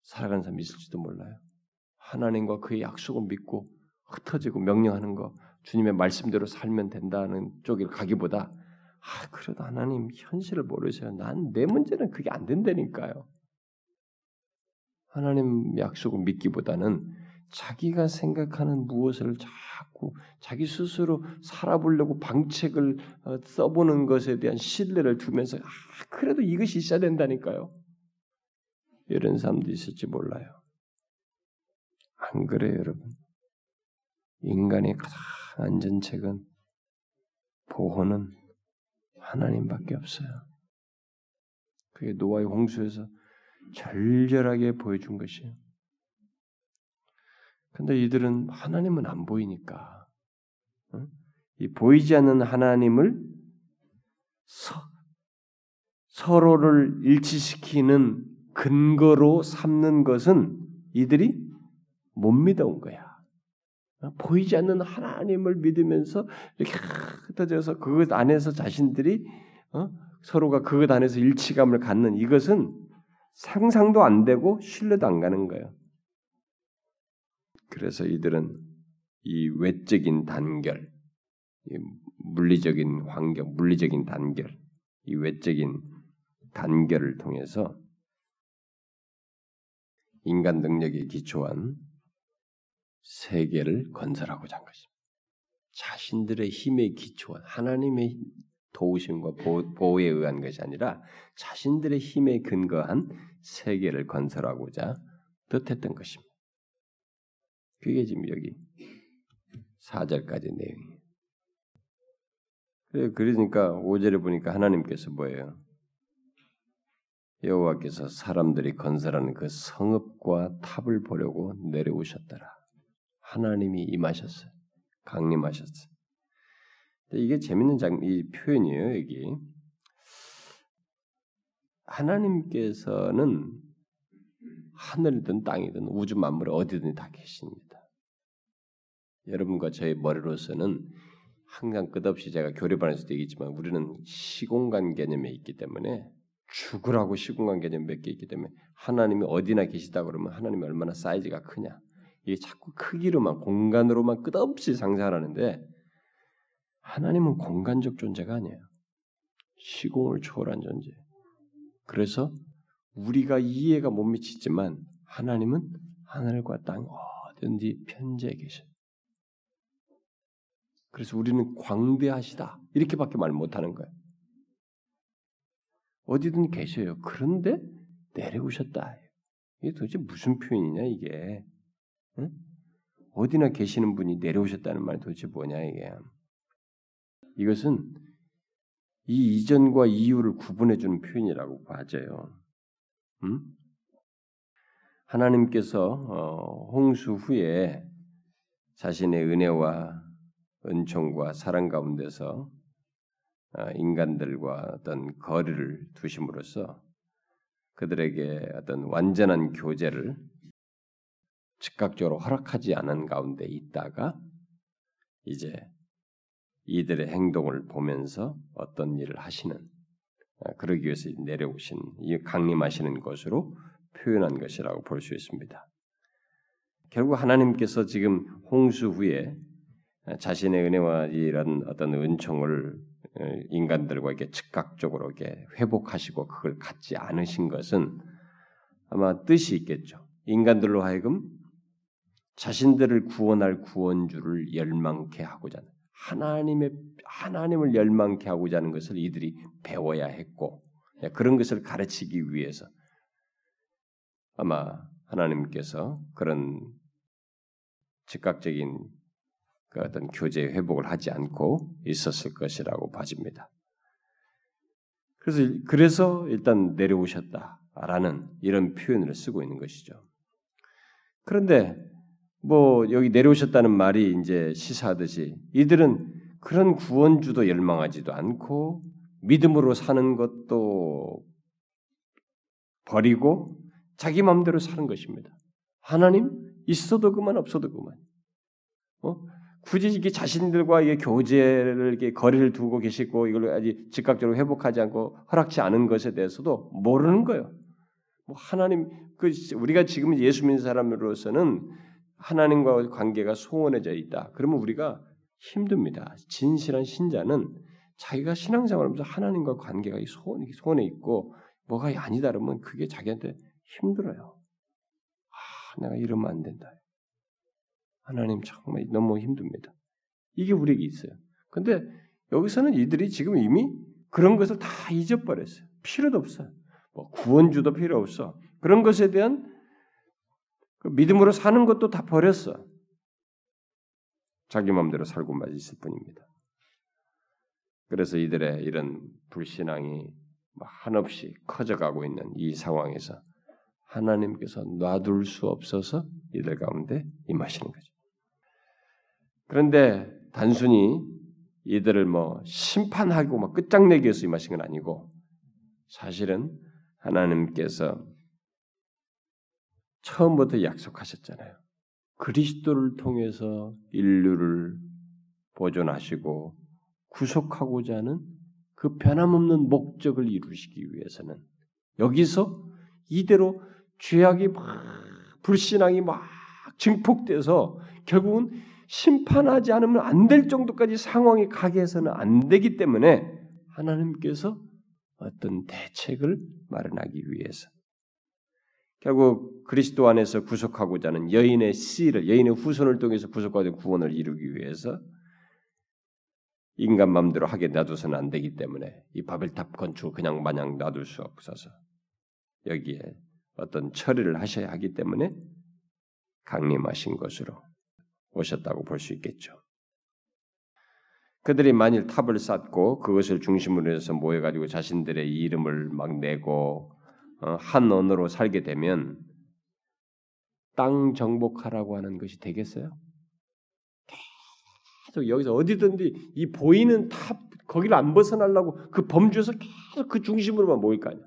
Speaker 1: 살아가는 사람이 있을지도 몰라요. 하나님과 그의 약속을 믿고 흩어지고 명령하는 거 주님의 말씀대로 살면 된다는 쪽을 가기보다 아 그래도 하나님 현실을 모르세요. 난 내 문제는 그게 안 된다니까요. 하나님 약속을 믿기보다는 자기가 생각하는 무엇을 자꾸 자기 스스로 살아보려고 방책을 어, 써보는 것에 대한 신뢰를 두면서 아 그래도 이것이 있어야 된다니까요. 이런 사람도 있을지 몰라요. 안 그래요, 여러분? 인간의 가장 안전책은 보호는 하나님밖에 없어요. 그게 노아의 홍수에서 절절하게 보여준 것이에요. 근데 이들은 하나님은 안 보이니까 어? 이 보이지 않는 하나님을 서, 서로를 일치시키는 근거로 삼는 것은 이들이 못 믿어온 거야. 보이지 않는 하나님을 믿으면서 이렇게 흩어져서 그것 안에서 자신들이 어? 서로가 그것 안에서 일치감을 갖는 이것은 상상도 안 되고 신뢰도 안 가는 거예요. 그래서 이들은 이 외적인 단결, 이 물리적인 환경, 물리적인 단결, 이 외적인 단결을 통해서 인간 능력에 기초한 세계를 건설하고자 한 것입니다. 자신들의 힘에 기초한 하나님의 도우심과 보호 에 의한 것이 아니라 자신들의 힘에 근거한 세계를 건설하고자 뜻했던 것입니다. 그게 지금 여기 4절까지 내용이에요. 그러니까 5절에 보니까 하나님께서 뭐예요? 여호와께서 사람들이 건설하는 그 성읍과 탑을 보려고 내려오셨더라. 하나님이 임하셨어요. 강림하셨어요. 이게 재밌는 장, 이 표현이에요. 여기 하나님께서는 하늘이든 땅이든 우주 만물 어디든 다 계십니다. 여러분과 저의 머리로서는 항상 끝없이 제가 교류반에서도 얘기했지만 우리는 시공간 개념에 있기 때문에 죽으라고 시공간 개념 몇 개 있기 때문에 하나님이 어디나 계시다 그러면 하나님이 얼마나 사이즈가 크냐 이게 자꾸 크기로만 공간으로만 끝없이 상상하는데 하나님은 공간적 존재가 아니에요. 시공을 초월한 존재. 그래서 우리가 이해가 못 미치지만 하나님은 하늘과 땅 어딘지 편재해 계셔. 그래서 우리는 광대하시다 이렇게밖에 말 못하는 거예요. 어디든 계셔요. 그런데 내려오셨다. 이게 도대체 무슨 표현이냐 이게? 응? 어디나 계시는 분이 내려오셨다는 말이 도대체 뭐냐 이게? 이것은 이 이전과 이후를 구분해 주는 표현이라고 봐져요. 음? 하나님께서 어, 홍수 후에 자신의 은혜와 은총과 사랑 가운데서 어, 인간들과 어떤 거리를 두심으로써 그들에게 어떤 완전한 교제를 즉각적으로 허락하지 않은 가운데 있다가 이제 이들의 행동을 보면서 어떤 일을 하시는 어, 그러기 위해서 내려오신 이 강림하시는 것으로 표현한 것이라고 볼 수 있습니다. 결국 하나님께서 지금 홍수 후에 자신의 은혜와 이런 어떤 은총을 어, 인간들과 이렇게 즉각적으로 이렇게 회복하시고 그걸 갖지 않으신 것은 아마 뜻이 있겠죠. 인간들로 하여금 자신들을 구원할 구원주를 열망케 하고자 하는 하나님의 하나님을 열망케 하고자 하는 것을 이들이 배워야 했고 예, 그런 것을 가르치기 위해서 아마 하나님께서 그런 즉각적인 그 어떤 교제 회복을 하지 않고 있었을 것이라고 봐집니다. 그래서 그래서 일단 내려오셨다라는 이런 표현을 쓰고 있는 것이죠. 그런데 뭐 여기 내려오셨다는 말이 이제 시사하듯이 이들은 그런 구원주도 열망하지도 않고 믿음으로 사는 것도 버리고 자기 마음대로 사는 것입니다. 하나님 있어도 그만 없어도 그만. 어? 굳이 이게 자신들과 이게 교제를 이렇게 거리를 두고 계시고 이걸 아직 즉각적으로 회복하지 않고 허락치 않은 것에 대해서도 모르는 거예요. 뭐 하나님 그 우리가 지금 예수 믿는 사람으로서는 하나님과 관계가 소원해져 있다. 그러면 우리가 힘듭니다. 진실한 신자는 자기가 신앙생활하면서 하나님과 관계가 소원, 소원에 있고 뭐가 아니다 그러면 그게 자기한테 힘들어요. 아, 내가 이러면 안 된다. 하나님 정말 너무 힘듭니다. 이게 우리에게 있어요. 근데 여기서는 이들이 지금 이미 그런 것을 다 잊어버렸어요. 필요도 없어요. 뭐 구원주도 필요 없어. 그런 것에 대한 그 믿음으로 사는 것도 다 버렸어. 자기 마음대로 살고만 있을 뿐입니다. 그래서 이들의 이런 불신앙이 뭐 한없이 커져가고 있는 이 상황에서 하나님께서 놔둘 수 없어서 이들 가운데 임하시는 거죠. 그런데 단순히 이들을 뭐 심판하고 막 끝장내기 위해서 임하신 건 아니고 사실은 하나님께서 처음부터 약속하셨잖아요. 그리스도를 통해서 인류를 보존하시고 구속하고자 하는 그 변함없는 목적을 이루시기 위해서는 여기서 이대로 죄악이 막 불신앙이 막 증폭돼서 결국은 심판하지 않으면 안 될 정도까지 상황이 가게 해서는 안 되기 때문에 하나님께서 어떤 대책을 마련하기 위해서 결국 그리스도 안에서 구속하고자 하는 여인의 씨를 여인의 후손을 통해서 구속하는 구원을 이루기 위해서 인간 마음대로 하게 놔둬서는 안 되기 때문에 이 바벨탑 건축을 그냥 마냥 놔둘 수 없어서 여기에 어떤 처리를 하셔야 하기 때문에 강림하신 것으로 오셨다고 볼 수 있겠죠. 그들이 만일 탑을 쌓고 그것을 중심으로 해서 모여가지고 자신들의 이름을 막 내고 어, 한 언어로 살게 되면 땅 정복하라고 하는 것이 되겠어요? 계속 여기서 어디든지 이 보이는 탑 거기를 안 벗어나려고 그 범주에서 계속 그 중심으로만 모일 거 아니야.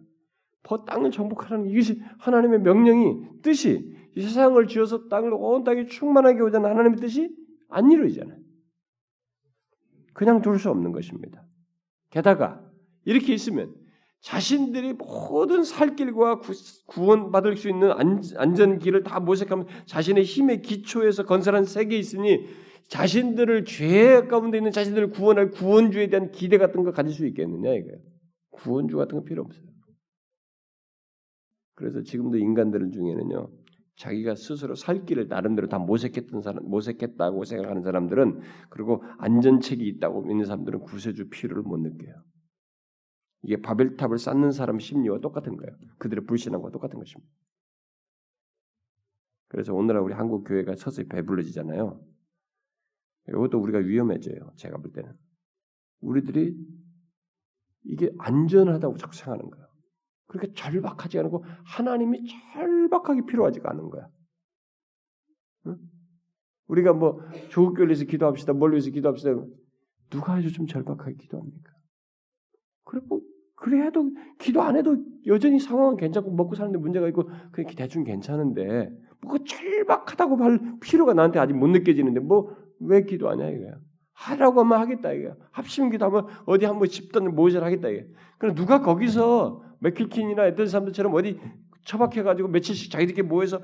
Speaker 1: 더 땅을 정복하라는 이것이 하나님의 명령이 뜻이 이 세상을 지어서 땅을 온 땅이 충만하게 오자는 하나님의 뜻이 안 이루어지잖아요. 그냥 둘 수 없는 것입니다. 게다가 이렇게 있으면 자신들이 모든 살 길과 구원받을 수 있는 안전길을 다 모색하면 자신의 힘의 기초에서 건설한 세계에 있으니 자신들을 죄 가운데 있는 자신들을 구원할 구원주에 대한 기대 같은 거 가질 수 있겠느냐 이거예요. 구원주 같은 거 필요 없어요. 그래서 지금도 인간들 중에는요. 자기가 스스로 살 길을 나름대로 다 모색했던 사람, 모색했다고 생각하는 사람들은 그리고 안전책이 있다고 믿는 사람들은 구세주 필요를 못 느껴요. 이게 바벨탑을 쌓는 사람 심리와 똑같은 거예요. 그들의 불신앙과 똑같은 것입니다. 그래서 오늘날 우리 한국 교회가 서서히 배불러지잖아요. 이것도 우리가 위험해져요. 제가 볼 때는 우리들이 이게 안전하다고 자꾸 생각하는 거예요. 그렇게 절박하지 않고 하나님이 절박하게 필요하지가 않은 거야. 응? 우리가 뭐 조국교회에서 기도합시다, 멀리서 기도합시다. 누가 요즘 절박하게 기도합니까? 그리고 그래도 기도 안 해도 여전히 상황은 괜찮고 먹고 사는데 문제가 있고 그냥 대충 괜찮은데 뭐 절박하다고 할 필요가 나한테 아직 못 느껴지는데 뭐 왜 기도하냐 이거야. 하라고 하면 하겠다 이거야. 합심 기도 하면 어디 한번 집단 모의를 하겠다 이게. 그럼 누가 거기서 맥킬킨이나 했던 사람들처럼 어디 처박혀가지고 며칠씩 자기들끼리 모여서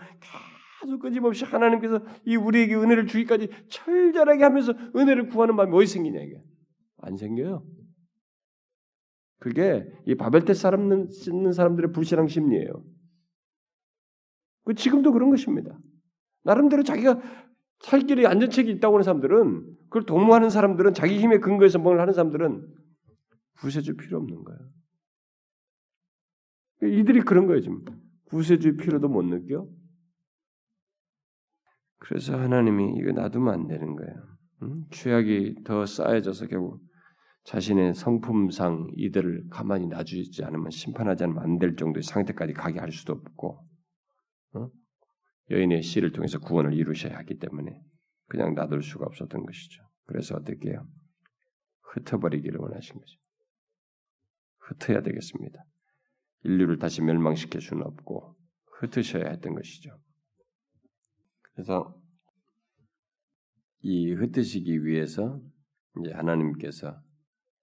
Speaker 1: 계속 끊임없이 하나님께서 이 우리에게 은혜를 주기까지 철저하게 하면서 은혜를 구하는 마음이 어디 생기냐 이게 안 생겨요. 그게 이 바벨탑 사람 는 사람들의 불신앙 심리예요. 그 지금도 그런 것입니다. 나름대로 자기가 살 길에 안전책이 있다고 하는 사람들은 그걸 도모하는 사람들은 자기 힘에 근거해서 뭘 하는 사람들은 구세주 필요 없는 거예요. 이들이 그런 거예요, 지금. 구세주 필요도 못 느껴. 그래서 하나님이 이거 놔두면 안 되는 거예요. 응? 죄악이 더 쌓여져서 결국 자신의 성품상 이들을 가만히 놔주지 않으면 심판하지 않으면 안 될 정도의 상태까지 가게 할 수도 없고 어? 여인의 씨를 통해서 구원을 이루셔야 하기 때문에 그냥 놔둘 수가 없었던 것이죠. 그래서 어떻게 해요? 흩어버리기를 원하신 거죠. 흩어야 되겠습니다. 인류를 다시 멸망시킬 수는 없고 흩으셔야 했던 것이죠. 그래서 이 흩으시기 위해서 이제 하나님께서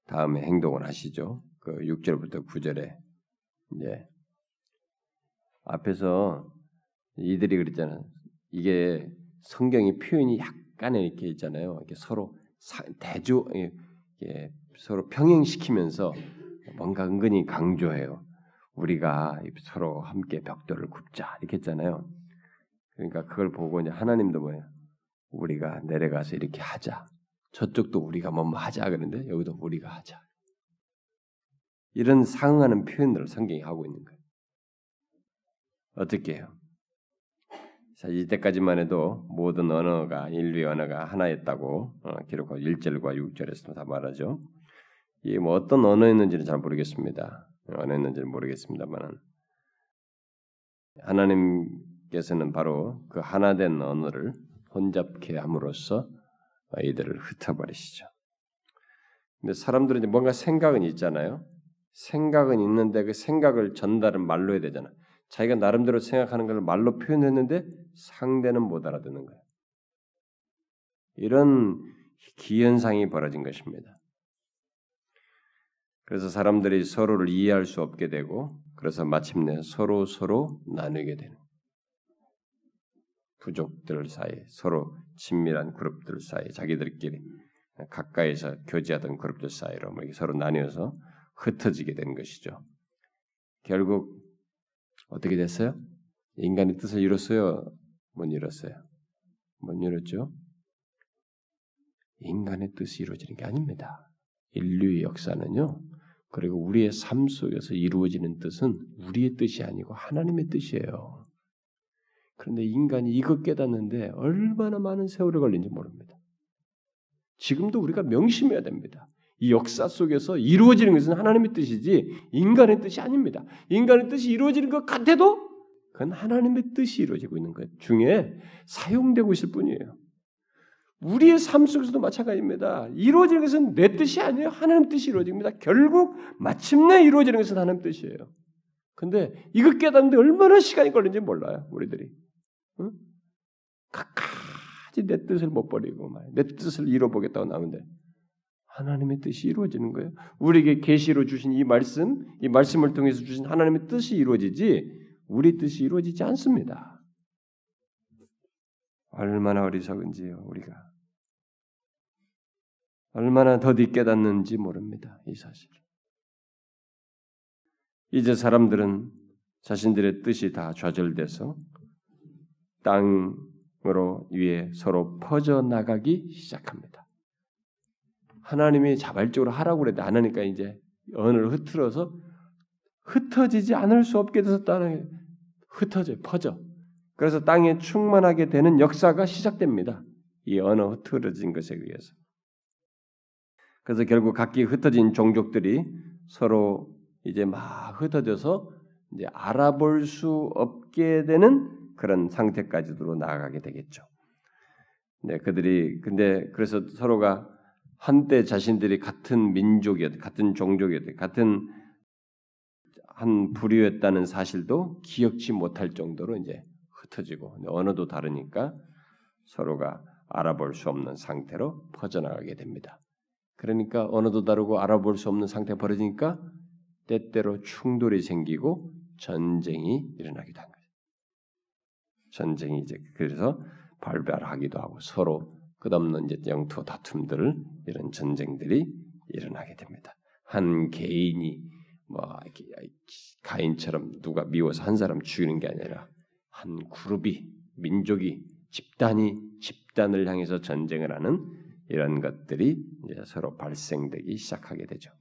Speaker 1: 다음에 행동을 하시죠. 그 6절부터 9절에 이제 앞에서 이들이 그랬잖아요. 이게 성경의 표현이 약간의 이렇게 있잖아요. 이렇게 서로 대조, 서로 평행시키면서 뭔가 은근히 강조해요. 우리가 서로 함께 벽돌을 굽자 이렇게 했잖아요. 그러니까 그걸 보고 이제 하나님도 뭐예요? 우리가 내려가서 이렇게 하자. 저쪽도 우리가 뭐 하자 그러는데 여기도 우리가 하자. 이런 상응하는 표현들을 성경이 하고 있는 거예요. 어떻게 해요? 자, 이때까지만 해도 모든 언어가 인류의 언어가 하나였다고 어, 기록하고 1절과 6절에서 다 말하죠. 이게 뭐 어떤 언어였는지는 잘 모르겠습니다. 언어였는지는 모르겠습니다만 하나님께서는 바로 그 하나된 언어를 혼잡케 함으로써 이들을 흩어버리시죠. 근데 사람들은 이제 뭔가 생각은 있잖아요. 생각은 있는데 그 생각을 전달은 말로 해야 되잖아. 자기가 나름대로 생각하는 걸 말로 표현했는데 상대는 못 알아듣는 거예요. 이런 기현상이 벌어진 것입니다. 그래서 사람들이 서로를 이해할 수 없게 되고 그래서 마침내 서로 서로 나누게 되는 부족들 사이 서로 친밀한 그룹들 사이 자기들끼리 가까이서 교제하던 그룹들 사이로 뭐 서로 나뉘어서 흩어지게 된 것이죠. 결국 어떻게 됐어요? 인간의 뜻을 이뤘어요? 못 이뤘어요? 못 이뤘죠? 인간의 뜻이 이루어지는 게 아닙니다. 인류의 역사는요. 그리고 우리의 삶 속에서 이루어지는 뜻은 우리의 뜻이 아니고 하나님의 뜻이에요. 그런데 인간이 이것 깨닫는데 얼마나 많은 세월이 걸린지 모릅니다. 지금도 우리가 명심해야 됩니다. 이 역사 속에서 이루어지는 것은 하나님의 뜻이지 인간의 뜻이 아닙니다. 인간의 뜻이 이루어지는 것 같아도 그건 하나님의 뜻이 이루어지고 있는 것 중에 사용되고 있을 뿐이에요. 우리의 삶 속에서도 마찬가지입니다. 이루어지는 것은 내 뜻이 아니에요. 하나님 뜻이 이루어집니다. 결국 마침내 이루어지는 것은 하나님 뜻이에요. 근데 이거 깨닫는데 얼마나 시간이 걸리는지 몰라요. 우리들이. 응? 끝까지 내 뜻을 못 버리고 내 뜻을 이뤄보겠다고 나오는데 하나님의 뜻이 이루어지는 거예요. 우리에게 계시로 주신 이 말씀, 이 말씀을 통해서 주신 하나님의 뜻이 이루어지지 우리 뜻이 이루어지지 않습니다. 얼마나 어리석은지요, 우리가. 얼마나 더디 깨닫는지 모릅니다. 이 사실. 이제 사람들은 자신들의 뜻이 다 좌절돼서 땅으로 위에 서로 퍼져 나가기 시작합니다. 하나님이 자발적으로 하라고 그랬는데 안 하니까 이제 언어를 흐트러서 흩어지지 않을 수 없게 돼서 땅에 흩어져 퍼져. 그래서 땅에 충만하게 되는 역사가 시작됩니다. 이 언어 흐트러진 것에 의해서. 그래서 결국 각기 흩어진 종족들이 서로 이제 막 흩어져서 이제 알아볼 수 없게 되는 그런 상태까지도 나아가게 되겠죠. 네, 그들이 근데 그래서 서로가 한때 자신들이 같은 민족이었, 같은 종족이었, 같은 한 부류였다는 사실도 기억지 못할 정도로 이제 흩어지고 언어도 다르니까 서로가 알아볼 수 없는 상태로 퍼져나가게 됩니다. 그러니까 언어도 다르고 알아볼 수 없는 상태가 벌어지니까 때때로 충돌이 생기고 전쟁이 일어나기도 한 거예요. 전쟁이 이제 그래서 발발하기도 하고 서로 끝없는 이제 영토 다툼들 이런 전쟁들이 일어나게 됩니다. 한 개인이 뭐 가인처럼 누가 미워서 한 사람 죽이는 게 아니라 한 그룹이 민족이 집단이 집단을 향해서 전쟁을 하는 이런 것들이 이제 서로 발생되기 시작하게 되죠.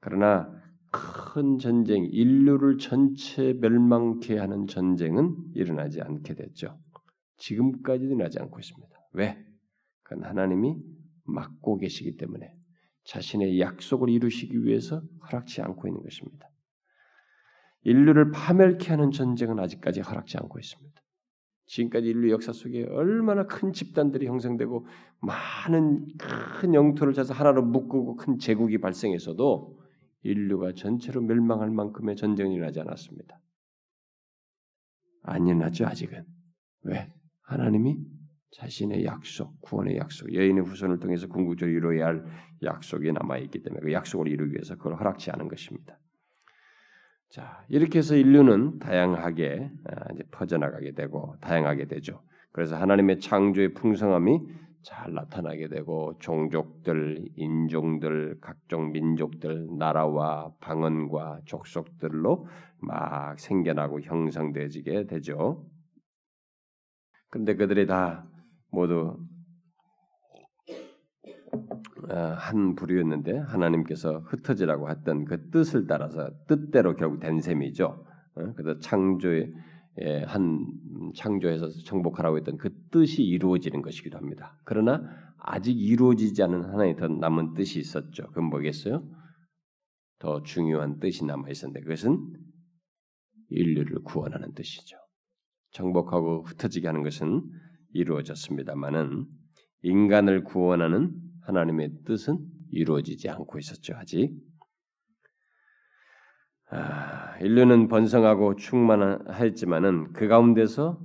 Speaker 1: 그러나 큰 전쟁, 인류를 전체 멸망케 하는 전쟁은 일어나지 않게 됐죠. 지금까지도 일어나지 않고 있습니다. 왜? 그건 하나님이 막고 계시기 때문에 자신의 약속을 이루시기 위해서 허락치 않고 있는 것입니다. 인류를 파멸케 하는 전쟁은 아직까지 허락지 않고 있습니다. 지금까지 인류 역사 속에 얼마나 큰 집단들이 형성되고 많은 큰 영토를 찾아서 하나로 묶고 큰 제국이 발생했어도 인류가 전체로 멸망할 만큼의 전쟁이 일어나지 않았습니다. 안 일어났죠 아직은. 왜? 하나님이 자신의 약속, 구원의 약속, 여인의 후손을 통해서 궁극적으로 이루어야 할 약속이 남아 있기 때문에 그 약속을 이루기 위해서 그걸 허락치 않은 것입니다. 자 이렇게 해서 인류는 다양하게 아, 퍼져나가게 되고 다양하게 되죠. 그래서 하나님의 창조의 풍성함이 잘 나타나게 되고 종족들, 인종들, 각종 민족들, 나라와 방언과 족속들로 막 생겨나고 형성되지게 되죠. 근데 그들이 다 모두 어, 한 부류였는데 하나님께서 흩어지라고 했던 그 뜻을 따라서 뜻대로 결국 된 셈이죠. 어, 그래서 창조의 한 창조해서 정복하라고 했던 그 뜻이 이루어지는 것이기도 합니다. 그러나 아직 이루어지지 않은 하나의 더 남은 뜻이 있었죠. 그건 뭐겠어요? 더 중요한 뜻이 남아 있었는데 그것은 인류를 구원하는 뜻이죠. 정복하고 흩어지게 하는 것은 이루어졌습니다만은 인간을 구원하는 하나님의 뜻은 이루어지지 않고 있었죠. 아직 아, 인류는 번성하고 충만했지만은 그 가운데서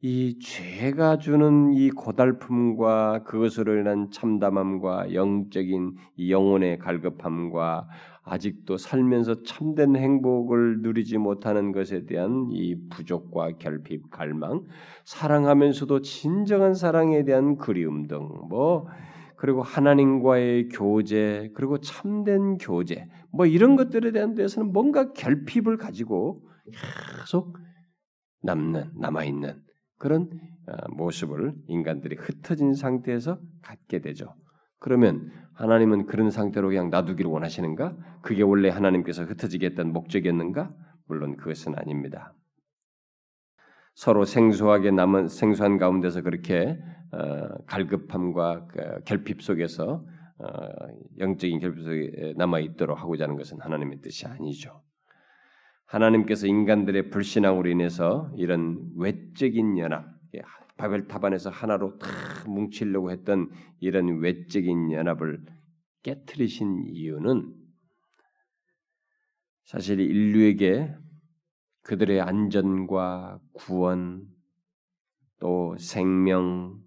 Speaker 1: 이 죄가 주는 이 고달픔과 그것으로 인한 참담함과 영적인 영혼의 갈급함과 아직도 살면서 참된 행복을 누리지 못하는 것에 대한 이 부족과 결핍, 갈망, 사랑하면서도 진정한 사랑에 대한 그리움 등뭐 그리고 하나님과의 교제, 그리고 참된 교제, 뭐 이런 것들에 대한 데서는 뭔가 결핍을 가지고 계속 남는 남아 있는 그런 어, 모습을 인간들이 흩어진 상태에서 갖게 되죠. 그러면 하나님은 그런 상태로 그냥 놔두기를 원하시는가? 그게 원래 하나님께서 흩어지게 했던 목적이었는가? 물론 그것은 아닙니다. 서로 생소하게 남은 생소한 가운데서 그렇게 어, 갈급함과 그 결핍 속에서 어, 영적인 결핍 속에 남아 있도록 하고자 하는 것은 하나님의 뜻이 아니죠. 하나님께서 인간들의 불신앙으로 인해서 이런 외적인 연합, 바벨 타반에서 하나로 다 뭉치려고 했던 이런 외적인 연합을 깨뜨리신 이유는 사실 인류에게 그들의 안전과 구원 또 생명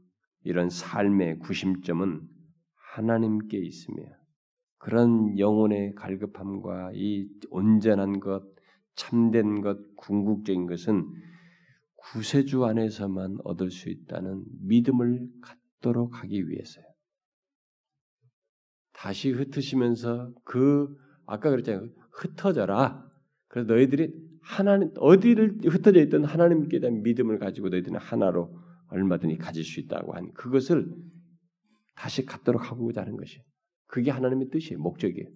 Speaker 1: 이런 삶의 구심점은 하나님께 있으며 그런 영혼의 갈급함과 이 온전한 것, 참된 것, 궁극적인 것은 구세주 안에서만 얻을 수 있다는 믿음을 갖도록 하기 위해서요. 다시 흩으시면서 그 아까 그랬잖아요. 흩어져라. 그래서 너희들이 하나님 어디를 흩어져 있던 하나님께 대한 믿음을 가지고 너희들은 하나로 얼마든지 가질 수 있다고 한 그것을 다시 갖도록 하고자 하는 것이 그게 하나님의 뜻이에요. 목적이에요.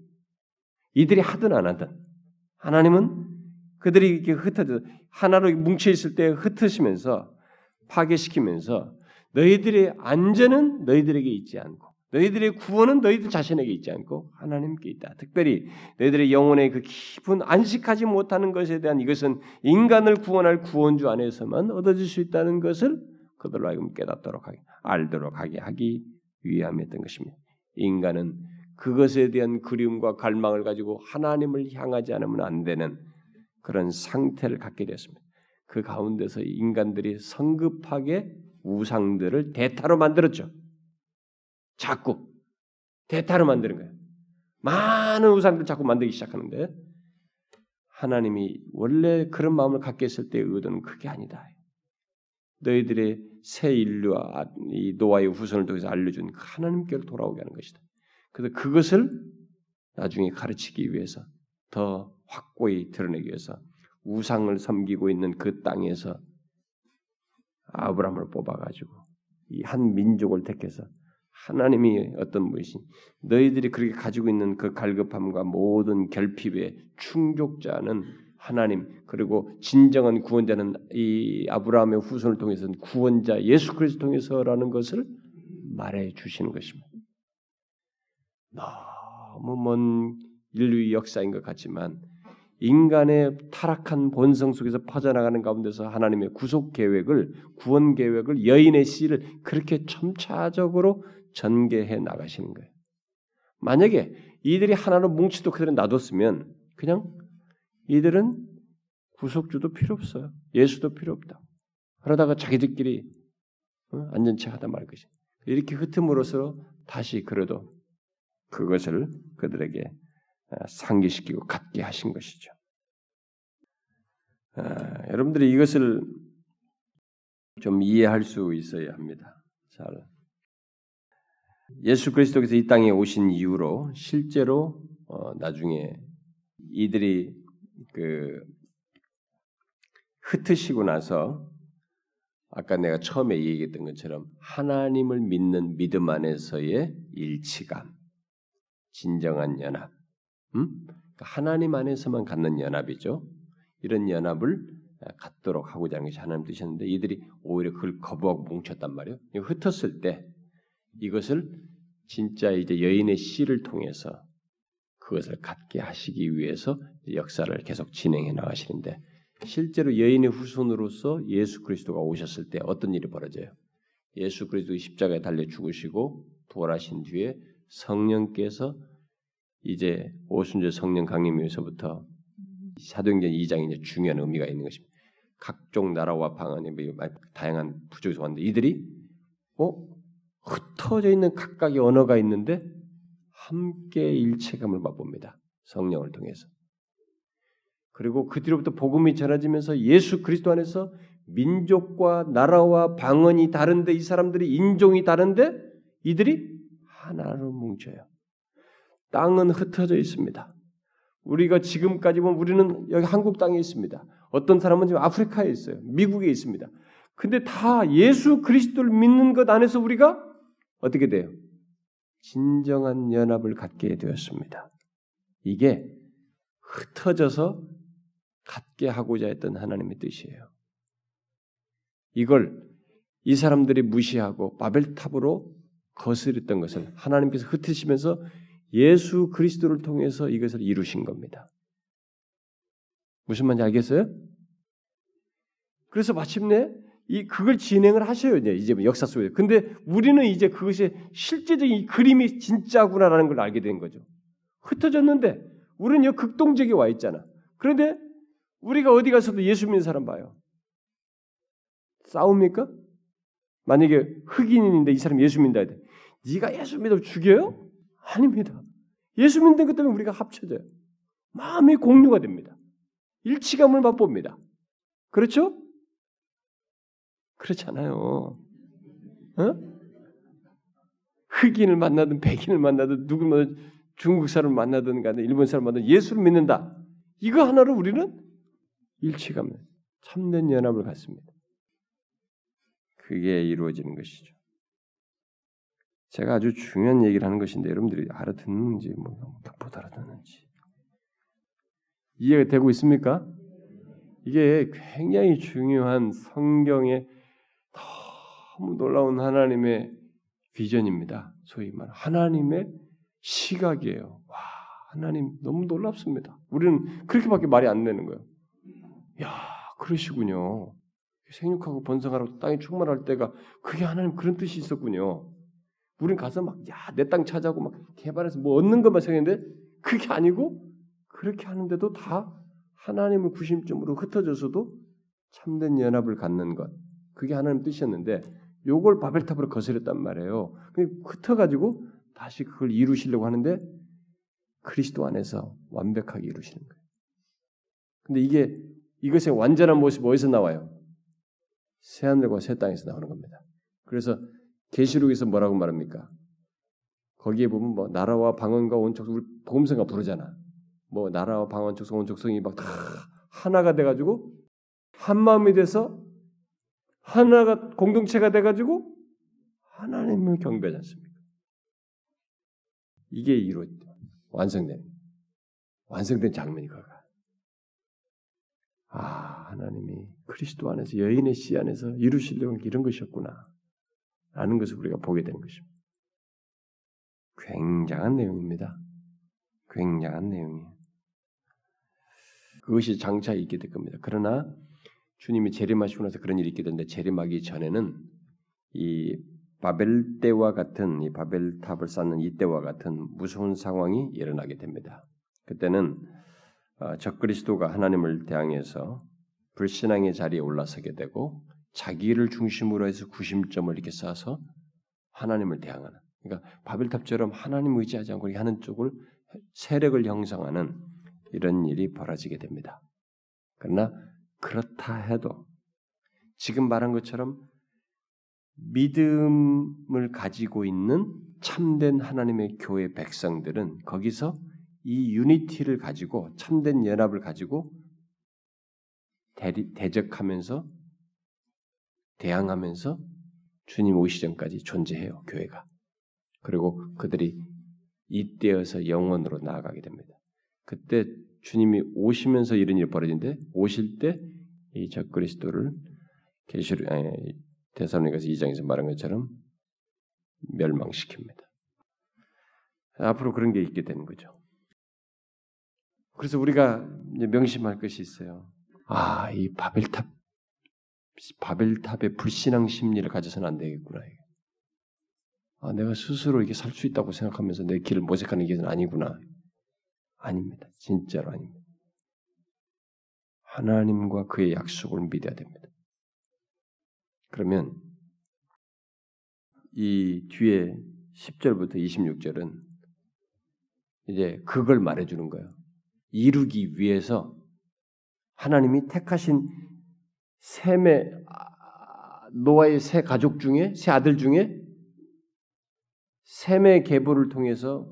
Speaker 1: 이들이 하든 안 하든 하나님은 그들이 이렇게 흩어져 하나로 뭉쳐 있을 때 흩으시면서 파괴시키면서 너희들의 안전은 너희들에게 있지 않고 너희들의 구원은 너희들 자신에게 있지 않고 하나님께 있다. 특별히 너희들의 영혼의 그 깊은 안식하지 못하는 것에 대한 이것은 인간을 구원할 구원주 안에서만 얻어질 수 있다는 것을 그들로 하여금 깨닫도록 하게 알도록 하게 하기 위함이었던 것입니다. 인간은 그것에 대한 그리움과 갈망을 가지고 하나님을 향하지 않으면 안 되는 그런 상태를 갖게 되었습니다. 그 가운데서 인간들이 성급하게 우상들을 대타로 만들었죠. 자꾸 대타로 만드는 거예요. 많은 우상들 자꾸 만들기 시작하는데 하나님이 원래 그런 마음을 갖게 했을 때의 의도는 그게 아니다. 너희들의 새 인류와 이 노아의 후손을 통해서 알려준 그 하나님께로 돌아오게 하는 것이다. 그래서 그것을 나중에 가르치기 위해서 더 확고히 드러내기 위해서 우상을 섬기고 있는 그 땅에서 아브라함을 뽑아가지고 이 한 민족을 택해서 하나님이 어떤 분이신 너희들이 그렇게 가지고 있는 그 갈급함과 모든 결핍의 충족자는 하나님 그리고 진정한 구원자는 이 아브라함의 후손을 통해서는 구원자 예수 그리스도 통해서라는 것을 말해 주시는 것입니다. 너무 먼 인류의 역사인 것 같지만 인간의 타락한 본성 속에서 퍼져나가는 가운데서 하나님의 구속 계획을 구원 계획을 여인의 씨를 그렇게 첨차적으로 전개해 나가시는 거예요. 만약에 이들이 하나로 뭉치도 그들은 놔뒀으면 그냥 이들은 구속주도 필요 없어요. 예수도 필요 없다. 그러다가 자기들끼리 어? 안전체 하다 말 것이. 이렇게 흩음으로써 다시 그래도 그것을 그들에게 어, 상기시키고 갖게 하신 것이죠. 아, 여러분들이 이것을 좀 이해할 수 있어야 합니다. 잘 예수 그리스도께서 이 땅에 오신 이후로 실제로 어, 나중에 이들이 그 흩으시고 나서 아까 내가 처음에 얘기했던 것처럼 하나님을 믿는 믿음 안에서의 일치감, 진정한 연합, 음? 그러니까 하나님 안에서만 갖는 연합이죠. 이런 연합을 갖도록 하고자 하는 것이 하나님 뜻이었는데 이들이 오히려 그걸 거부하고 뭉쳤단 말이에요. 흩었을 때 이것을 진짜 이제 여인의 씨를 통해서 그것을 갖게 하시기 위해서 역사를 계속 진행해 나가시는데 실제로 여인의 후손으로서 예수 그리스도가 오셨을 때 어떤 일이 벌어져요? 예수 그리스도의 십자가에 달려 죽으시고 부활하신 뒤에 성령께서 이제 오순절 성령 강림에서부터 사도행전 2장에 이제 중요한 의미가 있는 것입니다. 각종 나라와 방언이 뭐 다양한 부족에서 왔는데 이들이 어 흩어져 있는 각각의 언어가 있는데 함께 일체감을 맛봅니다. 성령을 통해서. 그리고 그 뒤로부터 복음이 전해지면서 예수 그리스도 안에서 민족과 나라와 방언이 다른데 이 사람들이 인종이 다른데 이들이 하나로 뭉쳐요. 땅은 흩어져 있습니다. 우리가 지금까지 보면 우리는 여기 한국 땅에 있습니다. 어떤 사람은 지금 아프리카에 있어요. 미국에 있습니다. 근데 다 예수 그리스도를 믿는 것 안에서 우리가 어떻게 돼요? 진정한 연합을 갖게 되었습니다. 이게 흩어져서 갖게 하고자 했던 하나님의 뜻이에요. 이걸 이 사람들이 무시하고 바벨탑으로 거스렸던 것을 하나님께서 흩으시면서 예수 그리스도를 통해서 이것을 이루신 겁니다. 무슨 말인지 알겠어요? 그래서 마침내 이 그걸 진행을 하셔요 이제 이제 역사 속에. 근데 우리는 이제 그것이 실제적인 그림이 진짜구나라는 걸 알게 된 거죠. 흩어졌는데 우리는 여 극동적에 와 있잖아. 그런데 우리가 어디 가서도 예수 믿는 사람 봐요. 싸웁니까? 만약에 흑인인데 이 사람 예수 믿는다 해. 네가 예수 믿어 죽여요? 아닙니다. 예수 믿는 것 때문에 우리가 합쳐져요. 마음이 공유가 됩니다. 일치감을 맛봅니다. 그렇죠? 그렇잖아요. 어? 흑인을 만나든 백인을 만나든 누구든 중국 사람을 만나든 간에 일본 사람을 만나든 예수를 믿는다. 이거 하나로 우리는 일치감을 참된 연합을 갖습니다. 그게 이루어지는 것이죠. 제가 아주 중요한 얘기를 하는 것인데 여러분들이 알아듣는지 뭐못 알아듣는지 이해가 되고 있습니까? 이게 굉장히 중요한 성경의 너무 놀라운 하나님의 비전입니다. 소위 말 하나님의 시각이에요. 와 하나님 너무 놀랍습니다. 우리는 그렇게밖에 말이 안 되는 거예요. 야 그러시군요. 생육하고 번성하라고 땅이 충만할 때가 그게 하나님 그런 뜻이 있었군요. 우린 가서 막 야 내 땅 찾아고 막 개발해서 뭐 얻는 것만 생각했는데 그게 아니고 그렇게 하는데도 다 하나님의 구심점으로 흩어져서도 참된 연합을 갖는 것 그게 하나님 뜻이었는데 요걸 바벨탑으로 거스렸단 말이에요. 흩어가지고 다시 그걸 이루시려고 하는데 그리스도 안에서 완벽하게 이루시는 거예요. 근데 이게 이것의 완전한 모습이 어디서 나와요? 새 하늘과 새 땅에서 나오는 겁니다. 그래서 계시록에서 뭐라고 말합니까? 거기에 보면 뭐 나라와 방언과 온척 우리 복음성가 부르잖아. 뭐 나라와 방언 족속 온족성이 막 다 하나가 돼 가지고 한 마음이 돼서 하나가 공동체가 돼가지고 하나님을 경배하지 않습니까? 이게 이루 완성된 완성된 장면이 그가. 아 하나님이 그리스도 안에서 여인의 씨 안에서 이루시려고 이런 것이었구나. 라는 것을 우리가 보게 되는 것입니다. 굉장한 내용입니다. 굉장한 내용이에요. 그것이 장차 있게 될 겁니다. 그러나 주님이 재림하시고 나서 그런 일이 있게 되는데 재림하기 전에는 이 바벨 때와 같은 이 바벨 탑을 쌓는 이때와 같은 무서운 상황이 일어나게 됩니다. 그때는 어, 적그리스도가 하나님을 대항해서 불신앙의 자리에 올라서게 되고 자기를 중심으로 해서 구심점을 이렇게 쌓아서 하나님을 대항하는 그러니까 바벨탑처럼 하나님 의지하지 않고 하는 쪽을 세력을 형성하는 이런 일이 벌어지게 됩니다. 그러나 그렇다 해도 지금 말한 것처럼 믿음을 가지고 있는 참된 하나님의 교회 백성들은 거기서 이 유니티를 가지고 참된 연합을 가지고 대리, 대적하면서 대항하면서 주님 오시 전까지 존재해요 교회가 그리고 그들이 이때여서 영원으로 나아가게 됩니다. 그때 주님이 오시면서 이런 일이 벌어진데 오실 때 이 적그리스도를 계시록 대사로니가서 2장에서 말한 것처럼 멸망시킵니다. 앞으로 그런 게 있게 되는 거죠. 그래서 우리가 명심할 것이 있어요. 아, 이 바벨탑 바벨탑의 불신앙 심리를 가져서는 안 되겠구나. 아, 내가 스스로 이게 살 수 있다고 생각하면서 내 길을 모색하는 게 아니구나. 아닙니다. 진짜로 아닙니다. 하나님과 그의 약속을 믿어야 됩니다. 그러면 이 뒤에 10절부터 26절은 이제 그걸 말해주는 거예요. 이루기 위해서 하나님이 택하신 셈의 아, 노아의 세 가족 중에 세 아들 중에 셈의 계보를 통해서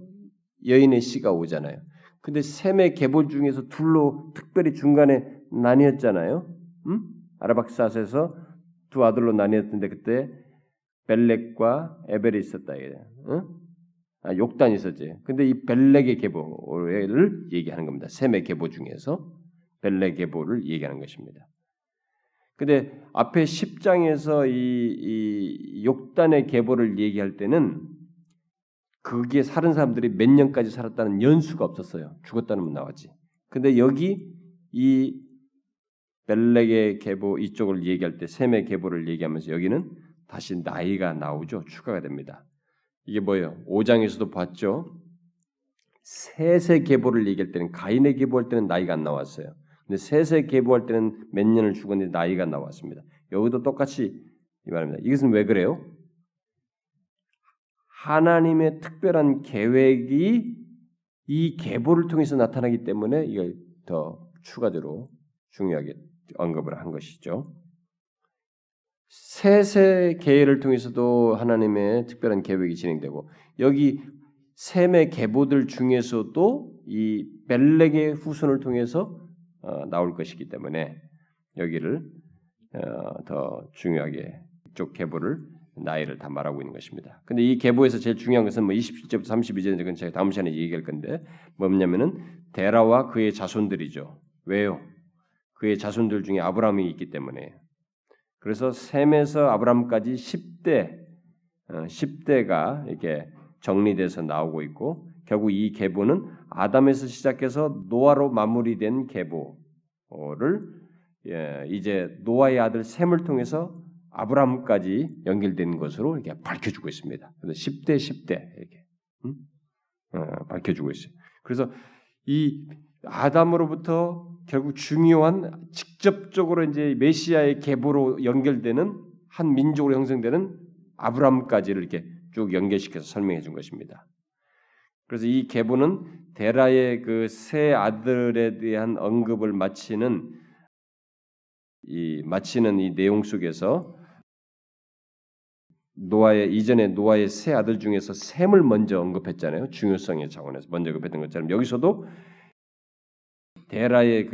Speaker 1: 여인의 씨가 오잖아요. 근데 셈의 계보 중에서 둘로 특별히 중간에 나뉘었잖아요. 음? 아라박사스에서 두 아들로 나뉘었는데 그때 벨렉과 에벨이 있었다 이게. 응? 아, 욕단이 있었지. 근데 이 벨렉의 계보를 얘기하는 겁니다. 셈의 계보 중에서 벨렉 계보를 얘기하는 것입니다. 근데 앞에 10장에서 이, 이 욕단의 계보를 얘기할 때는 거기에 사는 사람들이 몇 년까지 살았다는 연수가 없었어요. 죽었다는 건 나왔지. 근데 여기 이 벨렉의 계보 이쪽을 얘기할 때 셈의 계보를 얘기하면서 여기는 다시 나이가 나오죠. 추가가 됩니다. 이게 뭐예요? 5장에서도 봤죠. 셋의 계보를 얘기할 때는 가인의 계보할 때는 나이가 안 나왔어요. 근데 셋의 계보할 때는 몇 년을 죽었는데 나이가 나왔습니다. 여기도 똑같이 이 말입니다. 이것은 왜 그래요? 하나님의 특별한 계획이 이 계보를 통해서 나타나기 때문에 이걸 더 추가적으로 중요하게 언급을 한 것이죠. 셋의 계획을 통해서도 하나님의 특별한 계획이 진행되고 여기 셈의 계보들 중에서도 이 벨렉의 후손을 통해서 어, 나올 것이기 때문에 여기를 어, 더 중요하게 이쪽 계보를 나이를 다 말하고 있는 것입니다. 근데 이 계보에서 제일 중요한 것은 뭐 27절부터 32절은 제가 다음 시간에 얘기할 건데 뭐냐면은 데라와 그의 자손들이죠. 왜요? 그의 자손들 중에 아브라함이 있기 때문에 그래서 셈에서 아브라함까지 10대 어, 10대가 이렇게 정리돼서 나오고 있고 결국 이 계보는 아담에서 시작해서 노아로 마무리된 계보를 예, 이제 노아의 아들 셈을 통해서 아브라함까지 연결된 것으로 이렇게 밝혀주고 있습니다. 그래서 10대 10대 이렇게 음? 어, 밝혀주고 있어요. 그래서 이 아담으로부터 결국 중요한 직접적으로 이제 메시아의 계보로 연결되는 한 민족으로 형성되는 아브라함까지를 이렇게 쭉 연결시켜서 설명해 준 것입니다. 그래서 이 계보는 데라의 그 세 아들에 대한 언급을 마치는 이 마치는 이 내용 속에서 노아의 이전에 노아의 세 아들 중에서 셈을 먼저 언급했잖아요. 중요성의 차원에서 먼저 언급했던 것처럼 여기서도 데라의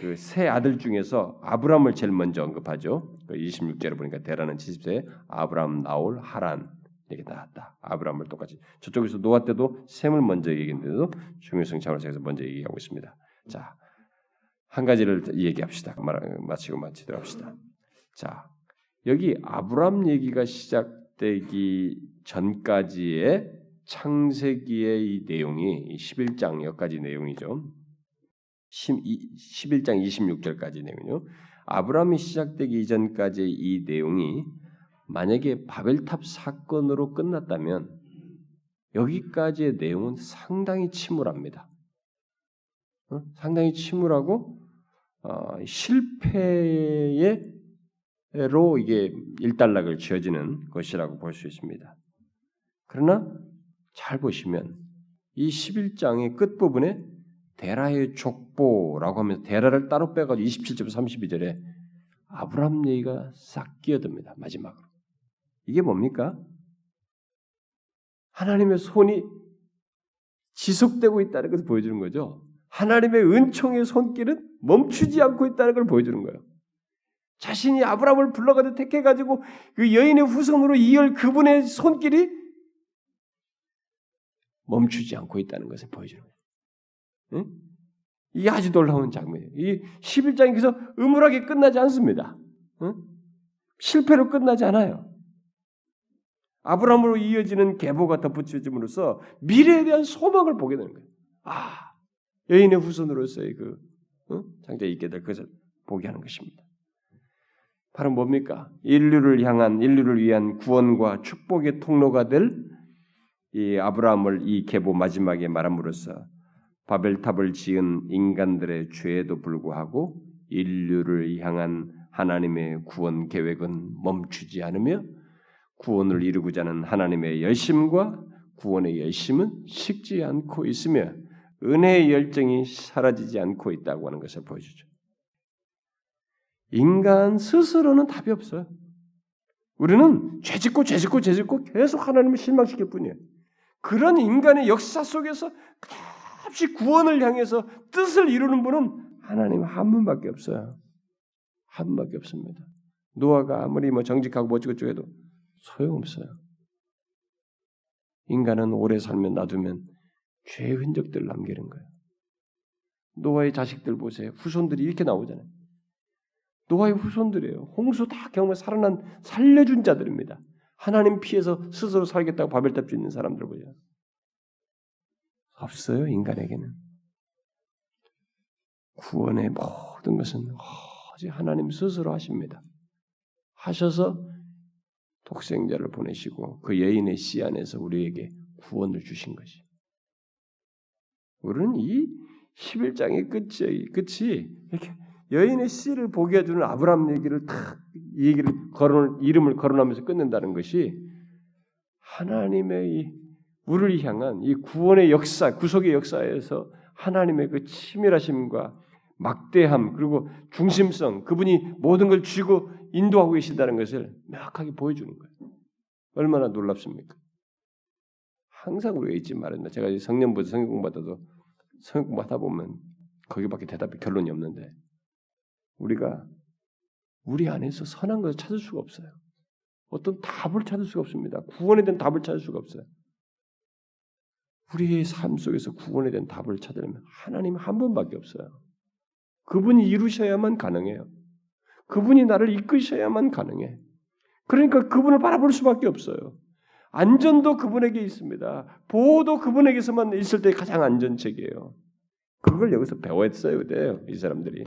Speaker 1: 그세 아들 중에서 아브람을 제일 먼저 언급하죠. 26절에 그 보니까 데라는 70세, 아브람, 나올, 하란 이렇게 나왔다. 아브람을 똑같이 저쪽에서 노아 때도 셈을 먼저 얘기했는데도 중요성 차원에서 먼저 얘기하고 있습니다. 자, 한 가지를 얘기합시다. 마치고 마치도록 합시다. 자, 여기 아브람 얘기가 시작되기 전까지의 창세기의 이 내용이 11장 여기까지 내용이죠. 11장 26절까지 내용이요. 아브라함이 시작되기 이전까지의 이 내용이 만약에 바벨탑 사건으로 끝났다면 여기까지의 내용은 상당히 침울합니다. 어? 상당히 침울하고 어, 실패로 이게 일단락을 지어지는 것이라고 볼 수 있습니다. 그러나 잘 보시면 이 11장의 끝부분에 데라의 족보라고 하면서 데라를 따로 빼가지고 27절 32절에 아브라함 얘기가 싹 끼어듭니다. 마지막으로. 이게 뭡니까? 하나님의 손이 지속되고 있다는 것을 보여주는 거죠. 하나님의 은총의 손길은 멈추지 않고 있다는 걸 보여주는 거예요. 자신이 아브라함을 불러가지고 택해가지고 그 여인의 후손으로 이을 그분의 손길이 멈추지 않고 있다는 것을 보여주는 거예요. 응? 이게 아주 놀라운 장면이에요. 이 11장이 그래서 음울하게 끝나지 않습니다. 응? 실패로 끝나지 않아요. 아브라함으로 이어지는 계보가 덧붙여짐으로써 미래에 대한 소망을 보게 되는 거예요. 아, 여인의 후손으로서의 그 어? 장자에 있게 될 것을 보게 하는 것입니다. 바로 뭡니까? 인류를 향한 인류를 위한 구원과 축복의 통로가 될 이 아브라함을 이 계보 마지막에 말함으로써 바벨탑을 지은 인간들의 죄에도 불구하고 인류를 향한 하나님의 구원 계획은 멈추지 않으며 구원을 이루고자 하는 하나님의 열심과 구원의 열심은 식지 않고 있으며 은혜의 열정이 사라지지 않고 있다고 하는 것을 보여주죠. 인간 스스로는 답이 없어요. 우리는 죄짓고 죄짓고 죄짓고 계속 하나님을 실망시킬 뿐이에요. 그런 인간의 역사 속에서 끝없이 구원을 향해서 뜻을 이루는 분은 하나님 한 분밖에 없어요. 한 분밖에 없습니다. 노아가 아무리 뭐 정직하고 멋지고 쪽에도 소용없어요. 인간은 오래 살면 놔두면 죄의 흔적들을 남기는 거예요. 노아의 자식들 보세요. 후손들이 이렇게 나오잖아요. 노아의 후손들이에요. 홍수 다 경험해 살아난 살려준 자들입니다. 하나님 피해서 스스로 살겠다고 바벨탑 짓는 사람들 보여. 없어요 인간에게는. 구원의 모든 것은 오직 하나님 스스로 하십니다. 하셔서 독생자를 보내시고 그 여인의 씨 안에서 우리에게 구원을 주신 것이. 우리는 이 11장의 끝이, 끝이 이렇게 여인의 씨를 보게 해주는 아브라함 얘기를 탁, 이 얘기를 거론, 이름을 거론하면서 끝낸다는 것이 하나님의 이 우리를 향한 이 구원의 역사, 구속의 역사에서 하나님의 그 치밀하심과 막대함 그리고 중심성 그분이 모든 걸 쥐고 인도하고 계신다는 것을 명확하게 보여주는 거예요. 얼마나 놀랍습니까? 항상 우리가 잊지 말았나. 제가 성년부터 성경 공부하다도 성경 공부하다 보면 거기밖에 대답이 결론이 없는데 우리가 우리 안에서 선한 것을 찾을 수가 없어요. 어떤 답을 찾을 수가 없습니다. 구원에 대한 답을 찾을 수가 없어요. 우리의 삶 속에서 구원에 대한 답을 찾으려면 하나님 한 분밖에 없어요. 그분이 이루셔야만 가능해요. 그분이 나를 이끄셔야만 가능해. 그러니까 그분을 바라볼 수밖에 없어요. 안전도 그분에게 있습니다. 보호도 그분에게서만 있을 때 가장 안전책이에요. 그걸 여기서 배웠어야 돼요, 이 사람들이.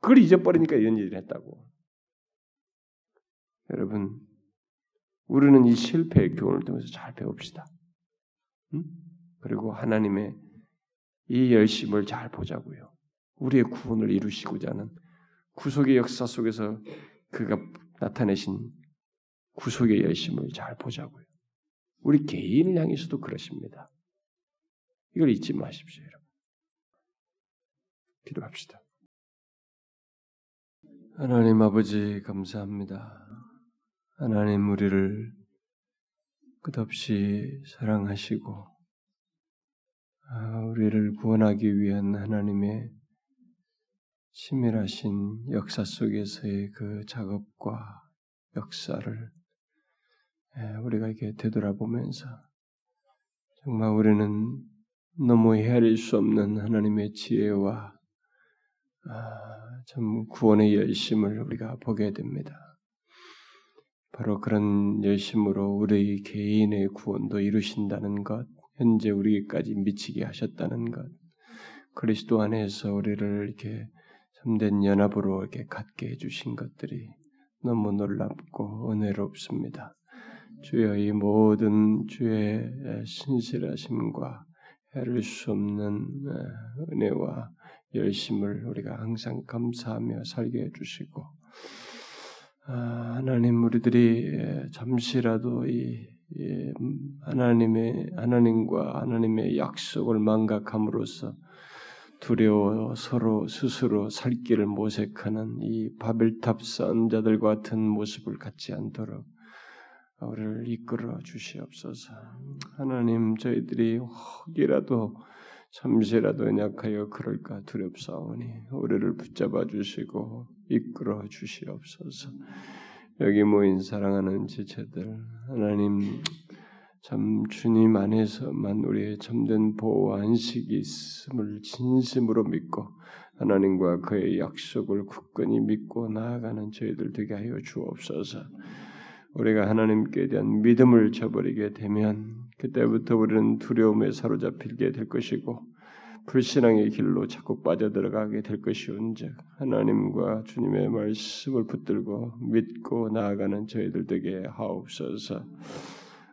Speaker 1: 그걸 잊어버리니까 이런 일을 했다고. 여러분, 우리는 이 실패의 교훈을 통해서 잘 배웁시다. 응? 그리고 하나님의 이 열심을 잘 보자고요. 우리의 구원을 이루시고자 하는 구속의 역사 속에서 그가 나타내신 구속의 열심을 잘 보자고요. 우리 개인을 향해서도 그러십니다. 이걸 잊지 마십시오, 여러분. 기도합시다. 하나님 아버지 감사합니다. 하나님 우리를 끝없이 사랑하시고 아, 우리를 구원하기 위한 하나님의 치밀하신 역사 속에서의 그 작업과 역사를 예, 우리가 이렇게 되돌아보면서 정말 우리는 너무 헤아릴 수 없는 하나님의 지혜와 아, 참 구원의 열심을 우리가 보게 됩니다. 바로 그런 열심으로 우리 개인의 구원도 이루신다는 것, 현재 우리까지 미치게 하셨다는 것, 그리스도 안에서 우리를 이렇게 참된 연합으로 이렇게 갖게 해주신 것들이 너무 놀랍고 은혜롭습니다. 주여 이 모든 주의 신실하심과 해를 수 없는 은혜와 열심을 우리가 항상 감사하며 살게 해주시고 아, 하나님 우리들이 잠시라도 이 하나님의 하나님과 하나님의 약속을 망각함으로써 두려워 서로 스스로 살 길을 모색하는 이 바벨탑 선자들 같은 모습을 갖지 않도록 우리를 이끌어 주시옵소서. 하나님 저희들이 혹이라도 잠시라도 연약하여 그럴까 두렵사오니 우리를 붙잡아 주시고 이끌어 주시옵소서. 여기 모인 사랑하는 지체들 하나님 참 주님 안에서만 우리의 참된 보호 안식이 있음을 진심으로 믿고 하나님과 그의 약속을 굳건히 믿고 나아가는 저희들 되게 하여 주옵소서. 우리가 하나님께 대한 믿음을 저버리게 되면 그때부터 우리는 두려움에 사로잡히게 될 것이고 불신앙의 길로 자꾸 빠져들어가게 될 것이온즉 하나님과 주님의 말씀을 붙들고 믿고 나아가는 저희들 되게 하옵소서.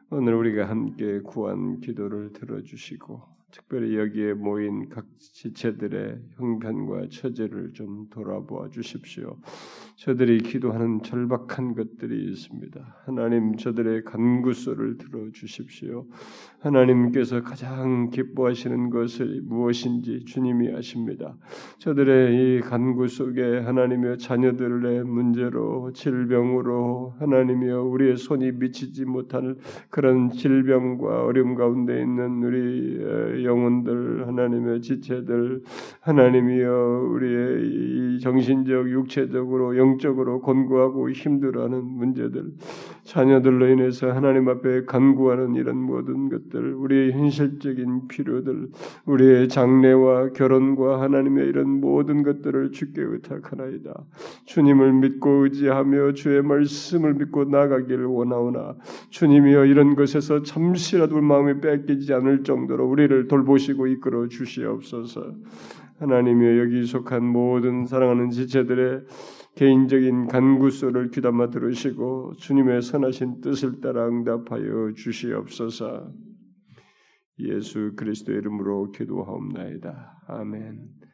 Speaker 1: 오늘 우리가 함께 구한 기도를 들어주시고 특별히 여기에 모인 각 지체들의 형편과 처제를 좀 돌아보아 주십시오. 저들이 기도하는 절박한 것들이 있습니다. 하나님 저들의 간구 소를 들어 주십시오. 하나님께서 가장 기뻐하시는 것을 무엇인지 주님이 아십니다. 저들의 이 간구 속에 하나님의 자녀들의 문제로 질병으로 하나님이여 우리의 손이 미치지 못할 그런 질병과 어려움 가운데 있는 우리 영혼들 하나님의 지체들 하나님이여 우리의 정신적 육체적으로
Speaker 2: 영적으로 곤고하고 힘들어하는 문제들, 자녀들로 인해서 하나님 앞에 간구하는 이런 모든 것들, 우리의 현실적인 필요들, 우리의 장래와 결혼과 하나님의 이런 모든 것들을 주께 의탁하나이다. 주님을 믿고 의지하며 주의 말씀을 믿고 나가기를 원하오나 주님이여 이런 것에서 잠시라도 마음이 뺏기지 않을 정도로 우리를 돌보시고 이끌어 주시옵소서. 하나님이여 여기 속한 모든 사랑하는 지체들의 개인적인 간구소를 귀담아 들으시고 주님의 선하신 뜻을 따라 응답하여 주시옵소서. 예수 그리스도의 이름으로 기도하옵나이다. 아멘.